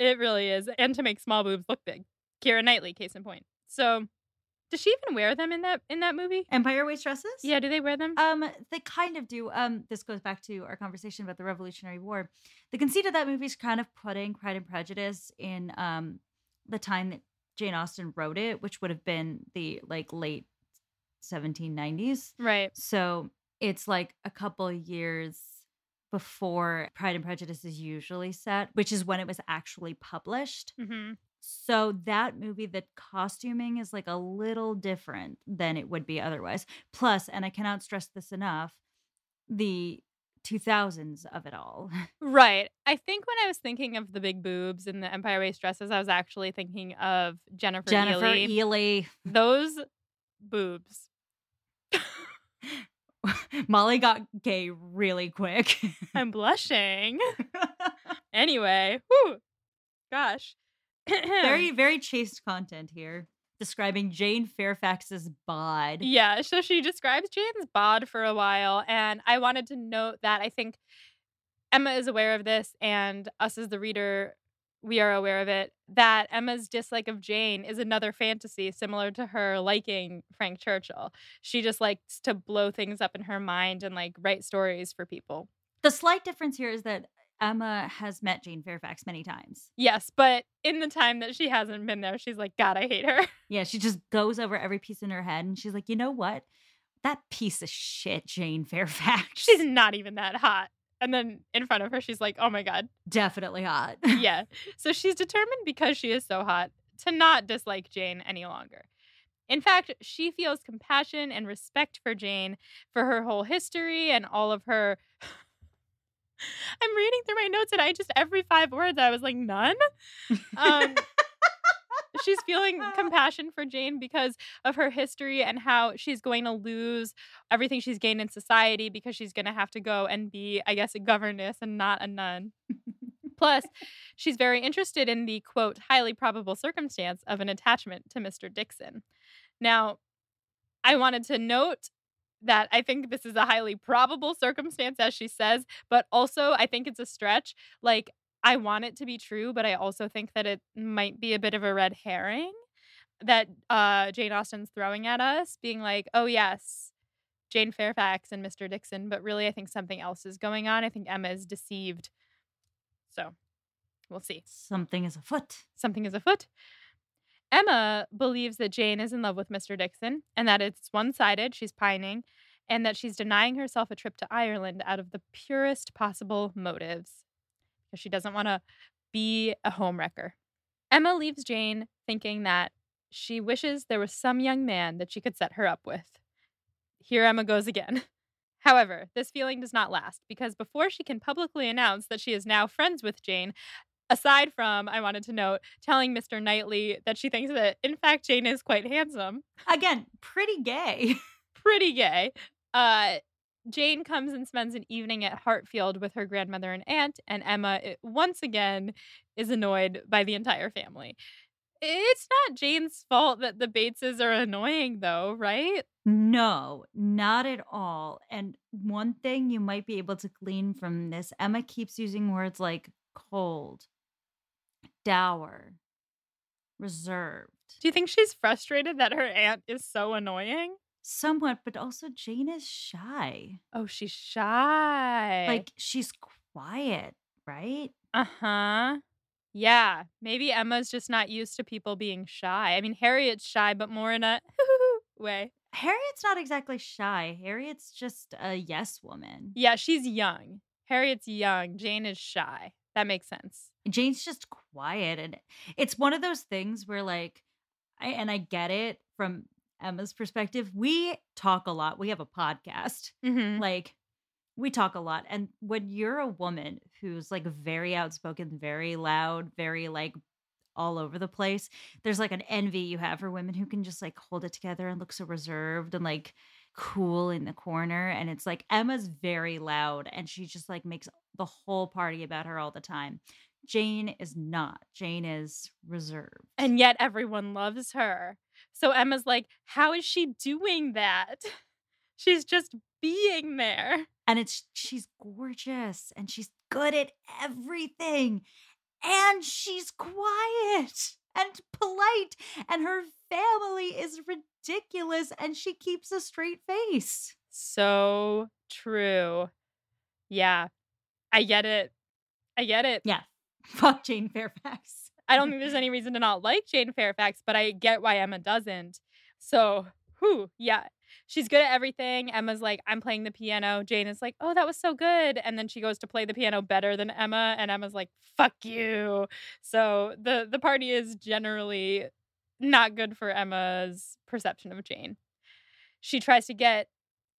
it really is. And to make small boobs look big. Keira Knightley, case in point. So does she even wear them in that in that movie?
Empire waist dresses?
Yeah, do they wear them?
Um, they kind of do. Um, this goes back to our conversation about the Revolutionary War. The conceit of that movie is kind of putting Pride and Prejudice in um the time that Jane Austen wrote it, which would have been the like late 1790s.
right.
So it's like a couple years before Pride and Prejudice is usually set, which is when it was actually published.
hmm
So that movie, the costuming is like a little different than it would be otherwise. Plus, and I cannot stress this enough, the 2000s of it all.
Right. I think when I was thinking of the big boobs and the Empire waist dresses, I was actually thinking of Jennifer,
Jennifer
Ehle.
Ehle.
Those boobs.
Molly got gay really quick.
I'm blushing. Anyway, whew, gosh.
very, very chaste content here. Describing Jane Fairfax's bod.
Yeah, so she describes Jane's bod for a while, and I wanted to note that I think Emma is aware of this, and us as the reader, we are aware of it. That Emma's dislike of Jane is another fantasy similar to her liking Frank Churchill. She just likes to blow things up in her mind and like write stories for people.
The slight difference here is that Emma has met Jane Fairfax many times.
Yes, but in the time that she hasn't been there, she's like, God, I hate her.
Yeah, she just goes over every piece in her head and she's like, you know what? That piece of shit, Jane Fairfax.
She's not even that hot. And then in front of her, she's like, oh my God,
definitely hot.
yeah. So she's determined because she is so hot to not dislike Jane any longer. In fact, she feels compassion and respect for Jane for her whole history and all of her. I'm reading through my notes and I just, every five words, I was like, none. Um, she's feeling compassion for Jane because of her history and how she's going to lose everything she's gained in society because she's going to have to go and be, I guess, a governess and not a nun. Plus, she's very interested in the quote, highly probable circumstance of an attachment to Mr. Dixon. Now, I wanted to note that I think this is a highly probable circumstance, as she says, but also I think it's a stretch. Like, I want it to be true, but I also think that it might be a bit of a red herring that uh, Jane Austen's throwing at us, being like, oh, yes, Jane Fairfax and Mr. Dixon, but really I think something else is going on. I think Emma is deceived. So we'll see.
Something is afoot.
Something is afoot. Emma believes that Jane is in love with Mr. Dixon and that it's one sided, she's pining, and that she's denying herself a trip to Ireland out of the purest possible motives because she doesn't want to be a homewrecker. Emma leaves Jane thinking that she wishes there was some young man that she could set her up with. Here Emma goes again. However, this feeling does not last because before she can publicly announce that she is now friends with Jane, aside from, I wanted to note, telling Mr. Knightley that she thinks that, in fact, Jane is quite handsome,
Again, pretty gay.
pretty gay, uh, Jane comes and spends an evening at Hartfield with her grandmother and aunt, and Emma, eh, once again, is annoyed by the entire family. It's not Jane's fault that the Bateses are annoying, though, right?
No, not at all. And one thing you might be able to glean from this Emma keeps using words like cold, dour, reserved.
Do you think she's frustrated that her aunt is so annoying?
Somewhat, but also Jane is shy.
Oh, she's shy.
Like she's quiet, right?
uh huh. Yeah, maybe Emma's just not used to people being shy. I mean, Harriet's shy, but more in a way.
Harriet's not exactly shy. Harriet's just a yes woman.
Yeah, she's young. Harriet's young. Jane is shy. That makes sense.
Jane's just quiet and it's one of those things where like I and I get it from Emma's perspective. We talk a lot. We have a podcast.
Mm-hmm.
Like we talk a lot and when you're a woman who's like very outspoken, very loud, very like all over the place, there's like an envy you have for women who can just like hold it together and look so reserved and like cool in the corner and it's like Emma's very loud and she just like makes the whole party about her all the time. Jane is not. Jane is reserved.
And yet everyone loves her. So Emma's like, how is she doing that? She's just being there.
and it's she's gorgeous and she's good at everything and she's quiet and polite and her family is ridiculous and she keeps a straight face.
So true. Yeah, I get it. I get it.
Yeah. Fuck Jane Fairfax.
I don't think there's any reason to not like Jane Fairfax, but I get why Emma doesn't. So, who? yeah. She's good at everything. Emma's like, I'm playing the piano. Jane is like, oh, that was so good. And then she goes to play the piano better than Emma, and Emma's like, fuck you. So the the party is generally not good for Emma's perception of Jane. She tries to get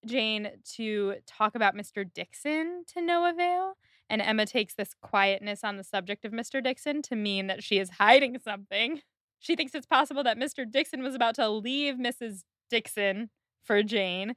Jane to talk about Mr. Dixon to no avail. And Emma takes this quietness on the subject of Mr. Dixon to mean that she is hiding something. She thinks it's possible that Mr. Dixon was about to leave Mrs. Dixon for Jane,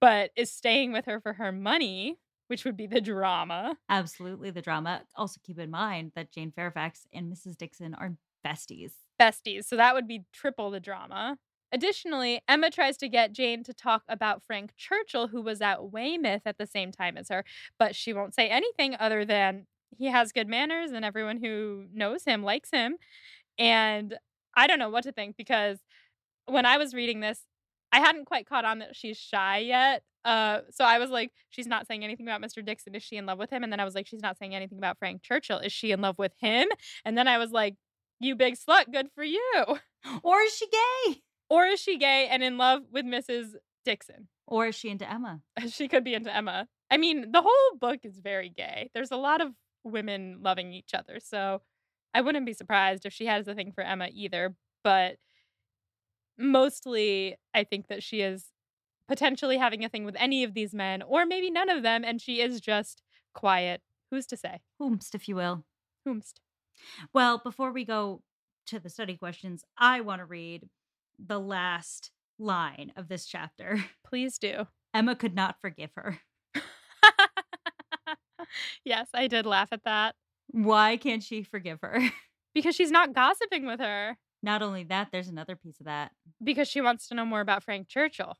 but is staying with her for her money, which would be the drama.
Absolutely the drama. Also keep in mind that Jane Fairfax and Mrs. Dixon are besties.
Besties. So that would be triple the drama. Additionally, Emma tries to get Jane to talk about Frank Churchill, who was at Weymouth at the same time as her, but she won't say anything other than he has good manners and everyone who knows him likes him. And I don't know what to think because when I was reading this, I hadn't quite caught on that she's shy yet. Uh, so I was like, she's not saying anything about Mr. Dixon. Is she in love with him? And then I was like, she's not saying anything about Frank Churchill. Is she in love with him? And then I was like, you big slut, good for you.
Or is she gay?
Or is she gay and in love with Mrs. Dixon?
Or is she into Emma?
She could be into Emma. I mean, the whole book is very gay. There's a lot of women loving each other. So I wouldn't be surprised if she has a thing for Emma either. But mostly, I think that she is potentially having a thing with any of these men, or maybe none of them, and she is just quiet. Who's to say?
Whomst, if you will.
Whomst.
Well, before we go to the study questions, I want to read the last line of this chapter.
Please do.
Emma could not forgive her.
yes, I did laugh at that
Why can't she forgive her?
because she's not gossiping with her
Not only that, there's another piece of that.
because she wants to know more about Frank Churchill.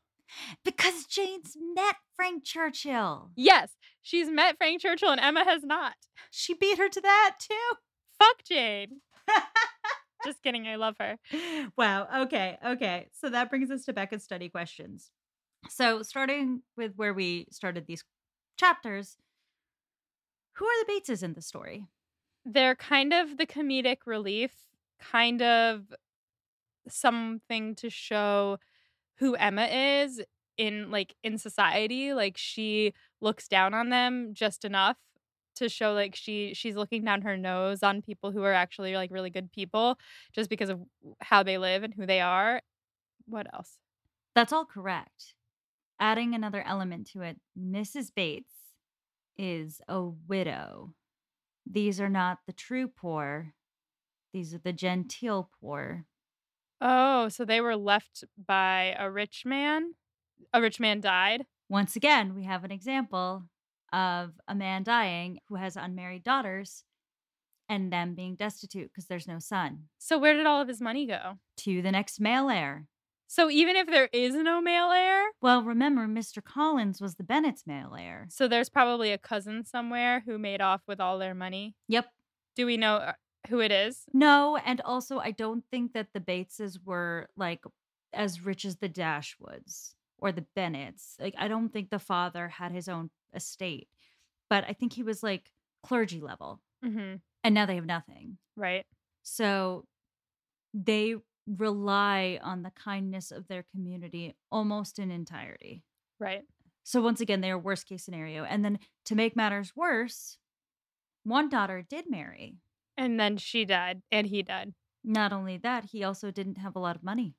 Because Jane's met Frank Churchill.
Yes, she's met Frank Churchill and Emma has not.
She beat her to that too.
Fuck Jane. Just kidding. I love her.
wow. Okay. Okay. So that brings us to Becca's study questions. So, starting with where we started these chapters, who are the Bateses in the story?
They're kind of the comedic relief, kind of something to show who Emma is in like in society. Like she looks down on them just enough to show like she she's looking down her nose on people who are actually like really good people just because of how they live and who they are. What else?
That's all correct. Adding another element to it, Mrs. Bates is a widow. These are not the true poor, these are the genteel poor.
Oh, so they were left by a rich man? A rich man died?
Once again, we have an example of a man dying who has unmarried daughters and them being destitute because there's no son.
So where did all of his money go?
To the next male heir.
So even if there is no male heir,
Well, remember, Mr. Collins was the Bennet's male heir.
so there's probably a cousin somewhere who made off with all their money.
Yep.
Do we know uh, who it is.
No, and also I don't think that the Bateses were like as rich as the Dashwoods or the Bennets. Like I don't think the father had his own estate, but I think he was like clergy level,
Mm-hmm.
and now they have nothing.
Right.
So they rely on the kindness of their community almost in entirety.
Right.
So once again, they are worst case scenario. And then to make matters worse, one daughter did marry.
And then she died, and he died.
Not only that, he also didn't have a lot of money.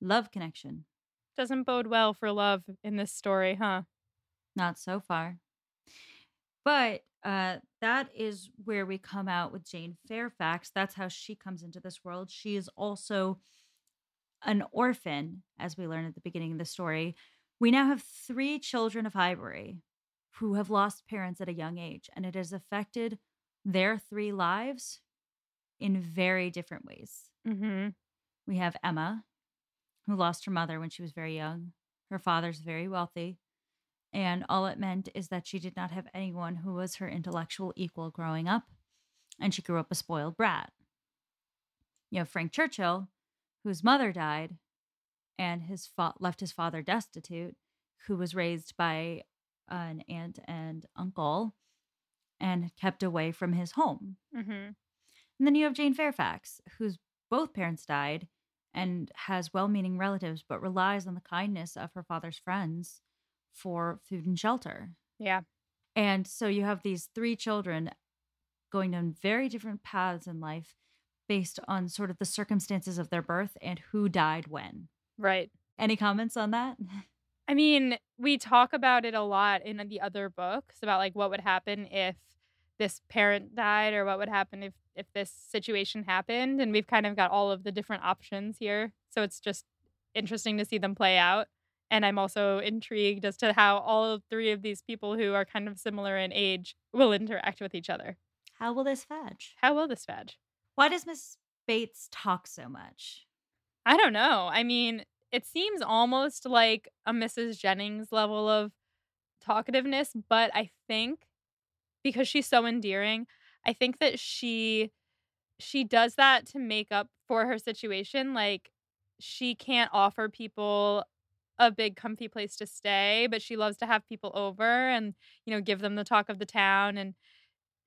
Love connection.
Doesn't bode well for love in this story, huh?
Not so far. But uh, that is where we come out with Jane Fairfax. That's how she comes into this world. She is also an orphan, as we learn at the beginning of the story. We now have three children of Highbury who have lost parents at a young age, and it has affected their three lives in very different ways.
Mm-hmm.
We have Emma, who lost her mother when she was very young. Her father's very wealthy. And all it meant is that she did not have anyone who was her intellectual equal growing up. And she grew up a spoiled brat. You have Frank Churchill, whose mother died and his fa- left his father destitute, who was raised by an aunt and uncle and kept away from his home.
Mm-hmm.
And then you have Jane Fairfax, whose both parents died and has well meaning relatives, but relies on the kindness of her father's friends for food and shelter.
Yeah.
And so you have these three children going down very different paths in life based on sort of the circumstances of their birth and who died when.
Right.
Any comments on that?
I mean, we talk about it a lot in the other books about like what would happen if this parent died or what would happen if if this situation happened and we've kind of got all of the different options here. So it's just interesting to see them play out. And I'm also intrigued as to how all three of these people who are kind of similar in age will interact with each other.
How will this fudge?
How will this fudge?
Why does Miss Bates talk so much?
I don't know. I mean, it seems almost like a Mrs. Jennings level of talkativeness, but I think because she's so endearing, I think that she she does that to make up for her situation. Like she can't offer people a big comfy place to stay, but she loves to have people over and, you know, give them the talk of the town and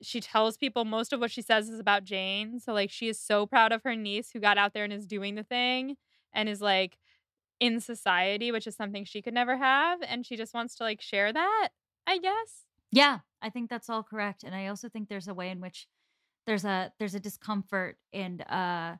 she tells people most of what she says is about Jane. So like she is so proud of her niece who got out there and is doing the thing and is like in society, which is something she could never have and she just wants to like share that, I guess.
Yeah, I think that's all correct. And I also think there's a way in which there's a there's a discomfort in uh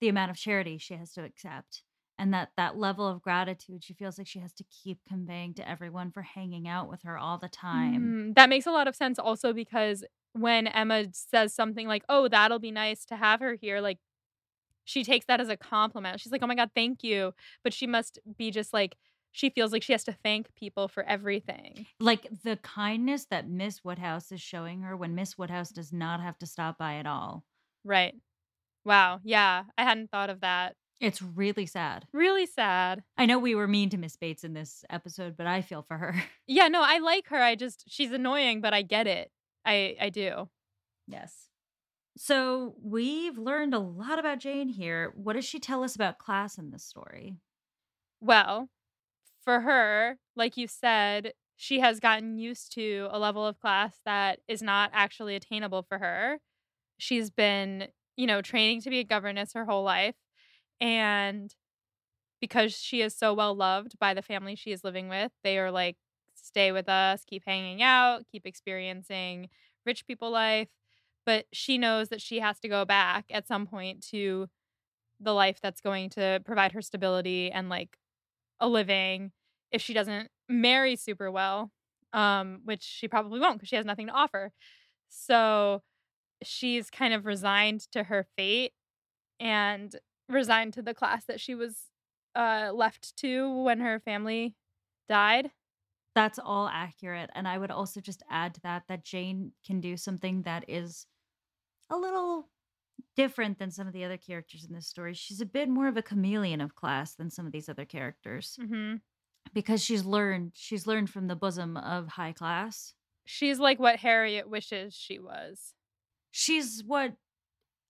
the amount of charity she has to accept. And that that level of gratitude she feels like she has to keep conveying to everyone for hanging out with her all the time.
Mm, that makes a lot of sense also because when Emma says something like, "Oh, that'll be nice to have her here," like she takes that as a compliment. She's like, "Oh my god, thank you." But she must be just like she feels like she has to thank people for everything.
Like the kindness that Miss Woodhouse is showing her when Miss Woodhouse does not have to stop by at all.
Right. Wow. Yeah, I hadn't thought of that.
It's really sad.
Really sad.
I know we were mean to Miss Bates in this episode, but I feel for her.
Yeah, no, I like her. I just she's annoying, but I get it. I I do.
Yes. So we've learned a lot about Jane here. What does she tell us about class in this story?
Well, for her, like you said, she has gotten used to a level of class that is not actually attainable for her. She's been, you know, training to be a governess her whole life. And because she is so well loved by the family she is living with, they are like, stay with us, keep hanging out, keep experiencing rich people life. But she knows that she has to go back at some point to the life that's going to provide her stability and like a living if she doesn't marry super well, um, which she probably won't because she has nothing to offer. So she's kind of resigned to her fate and resigned to the class that she was uh, left to when her family died.
That's all accurate. And I would also just add to that that Jane can do something that is a little different than some of the other characters in this story. She's a bit more of a chameleon of class than some of these other characters
Mm-hmm.
because she's learned she's learned from the bosom of high class.
She's like what Harriet wishes she was.
She's what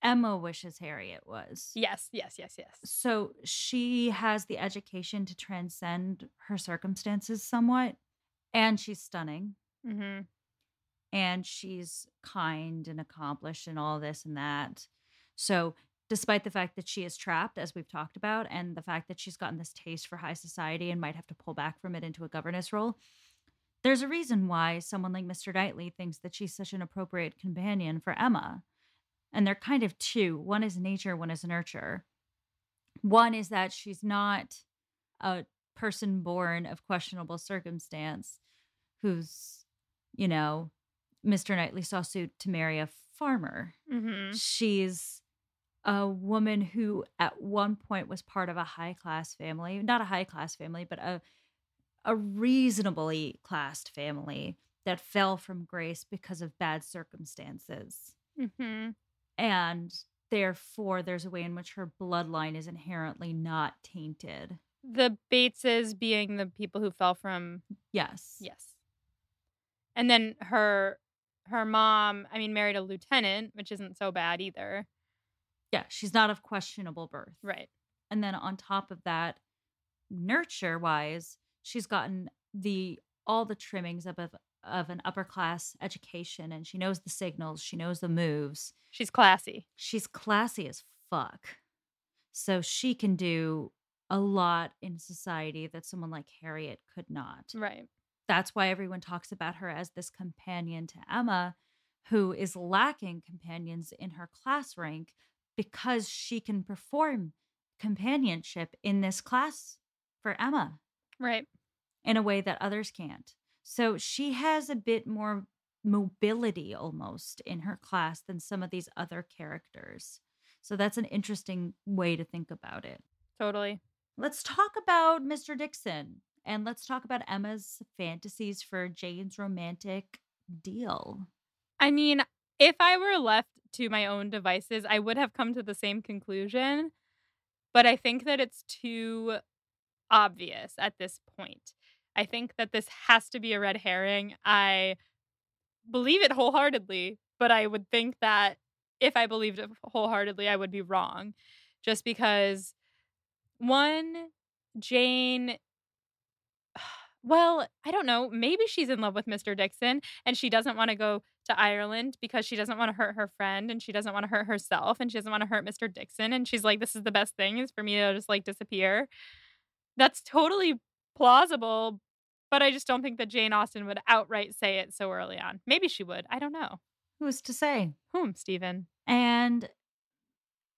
Emma wishes Harriet was.
Yes, yes, yes, yes.
So she has the education to transcend her circumstances somewhat, and she's stunning,
Mm-hmm.
and she's kind and accomplished, and all this and that. So, despite the fact that she is trapped, as we've talked about, and the fact that she's gotten this taste for high society and might have to pull back from it into a governess role, there's a reason why someone like Mr. Knightley thinks that she's such an appropriate companion for Emma. And they're kind of two one is nature, one is nurture. One is that she's not a person born of questionable circumstance who's, you know, Mr. Knightley saw suit to marry a farmer.
Mm-hmm.
She's a woman who at one point was part of a high class family, not a high class family, but a a reasonably classed family that fell from grace because of bad circumstances.
Mm-hmm.
And therefore there's a way in which her bloodline is inherently not tainted.
The Bateses being the people who fell from
Yes.
yes. And then her her mom, I mean, married a lieutenant, which isn't so bad either.
Yeah, she's not of questionable birth.
Right.
And then on top of that, nurture wise, she's gotten the all the trimmings of, of of an upper class education and she knows the signals, she knows the moves.
She's classy.
She's classy as fuck. So she can do a lot in society that someone like Harriet could not.
Right.
That's why everyone talks about her as this companion to Emma, who is lacking companions in her class rank because she can perform companionship in this class for Emma
Right.
in a way that others can't. So she has a bit more mobility almost in her class than some of these other characters. So that's an interesting way to think about it.
Totally.
Let's talk about Mr. Dixon and let's talk about Emma's fantasies for Jane's romantic deal.
I mean, if I were left to my own devices, I would have come to the same conclusion. But I think that it's too obvious at this point. I think that this has to be a red herring. I believe it wholeheartedly, but I would think that if I believed it wholeheartedly, I would be wrong. Just because, one, Jane well, I don't know. Maybe she's in love with Mr. Dixon and she doesn't want to go to Ireland because she doesn't want to hurt her friend and she doesn't want to hurt herself and she doesn't want to hurt Mr. Dixon. And she's like, this is the best thing is for me to just like disappear. That's totally plausible, but I just don't think that Jane Austen would outright say it so early on. Maybe she would. I don't know.
Who's to say?
Whom, Stephen?
And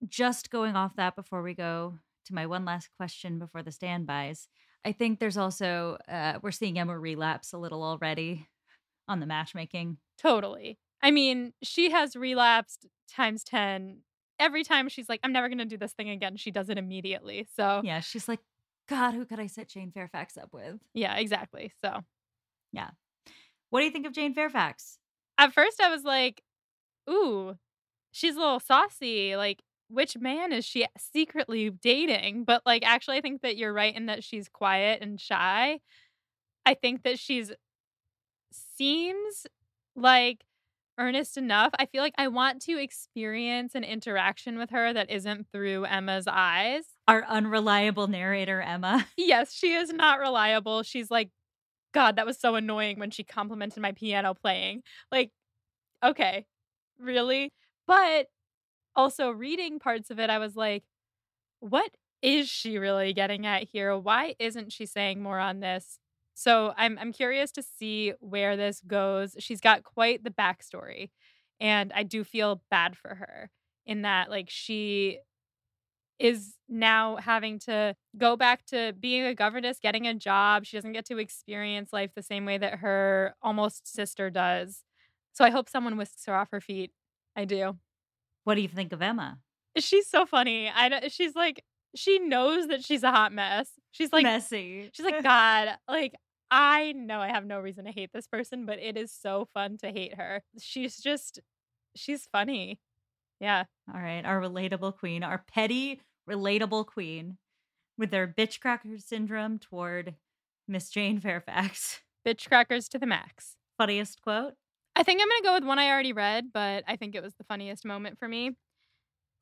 just going off that before we go to my one last question before the standbys, I think there's also, uh, we're seeing Emma relapse a little already on the matchmaking.
Totally. I mean, she has relapsed times 10. Every time she's like, I'm never going to do this thing again, she does it immediately. So,
Yeah, she's like, God, who could I set Jane Fairfax up with?
yeah, exactly. So, yeah.
What do you think of Jane Fairfax?
at first I was like, ooh, she's a little saucy. Like, which man is she secretly dating? But, like, actually, I think that you're right in that she's quiet and shy. I think that she's seems like earnest enough. I feel like I want to experience an interaction with her that isn't through Emma's eyes.
Our unreliable narrator, Emma.
Yes, she is not reliable. She's like, God, that was so annoying when she complimented my piano playing. Like, okay, really? But also reading parts of it, I was like, what is she really getting at here? Why isn't she saying more on this? So I'm I'm curious to see where this goes. She's got quite the backstory, and I do feel bad for her in that like she is now having to go back to being a governess, getting a job. She doesn't get to experience life the same way that her almost sister does. So I hope someone whisks her off her feet. I do.
What do you think of Emma?
She's so funny. I she's like she knows that she's a hot mess. She's like
messy.
she's like God, like I know I have no reason to hate this person, but it is so fun to hate her. She's just she's funny. Yeah.
All right, our relatable queen, our petty relatable queen with their bitch cracker syndrome toward Miss Jane Fairfax.
Bitch crackers to the max.
Funniest quote?
I think I'm going to go with one I already read, but I think it was the funniest moment for me.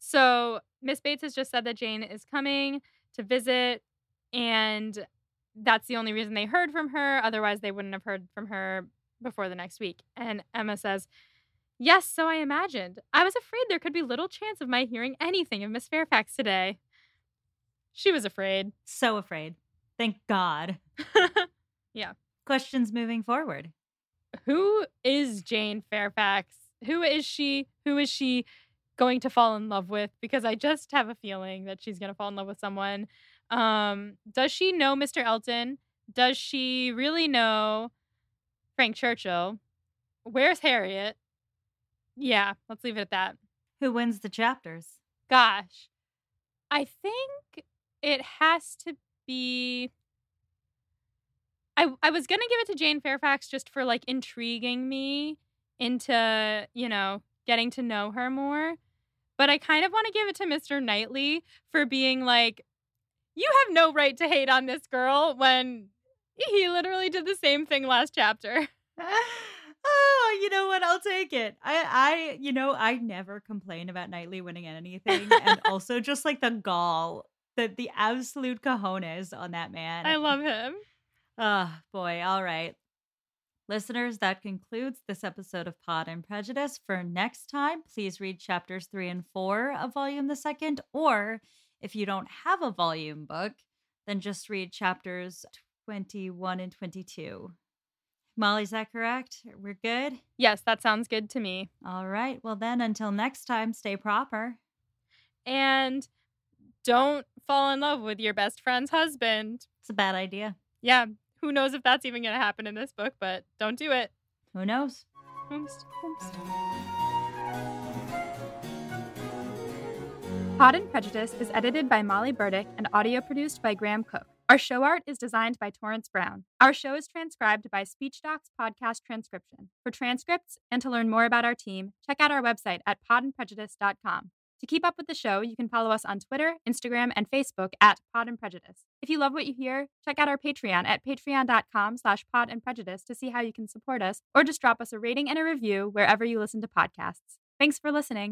So Miss Bates has just said that Jane is coming to visit, and that's the only reason they heard from her. Otherwise, they wouldn't have heard from her before the next week. And Emma says, Yes, so I imagined. I was afraid there could be little chance of my hearing anything of Miss Fairfax today. She was afraid.
So afraid. Thank God.
Yeah.
Questions moving forward.
Who is Jane Fairfax? Who is she? Who is she going to fall in love with? Because I just have a feeling that she's going to fall in love with someone. Um, does she know Mr. Elton? Does she really know Frank Churchill? Where's Harriet? Yeah, let's leave it at that.
Who wins the chapters?
Gosh, I think it has to be. I I was gonna give it to Jane Fairfax just for like intriguing me into you know getting to know her more, but I kind of want to give it to Mr. Knightley for being like, you have no right to hate on this girl when he literally did the same thing last chapter.
oh, you know what? I'll take it. I, I, you know, I never complain about Knightley winning anything, and also just like the gall, the the absolute cojones on that man.
I love him.
Oh boy! All right, listeners, that concludes this episode of Pod and Prejudice. For next time, please read chapters three and four of Volume the Second, or if you don't have a volume book, then just read chapters twenty-one and twenty-two. Molly, is that correct? We're good?
Yes, that sounds good to me.
All right. Well, then, until next time, stay proper.
And don't fall in love with your best friend's husband.
It's a bad idea.
Yeah, who knows if that's even going to happen in this book, but don't do it.
Who knows?
Oops, oops.
Pod and Prejudice is edited by Molly Burdick and audio produced by Graham Cook. Our show art is designed by Torrence Browne. Our show is transcribed by SpeechDocs Podcast Transcription. For transcripts and to learn more about our team, check out our website at podandprejudice.com. To keep up with the show, you can follow us on Twitter, Instagram, and Facebook at Pod and Prejudice. If you love what you hear, check out our Patreon at patreon.com slash pod and prejudice to see how you can support us, or just drop us a rating and a review wherever you listen to podcasts. Thanks for listening.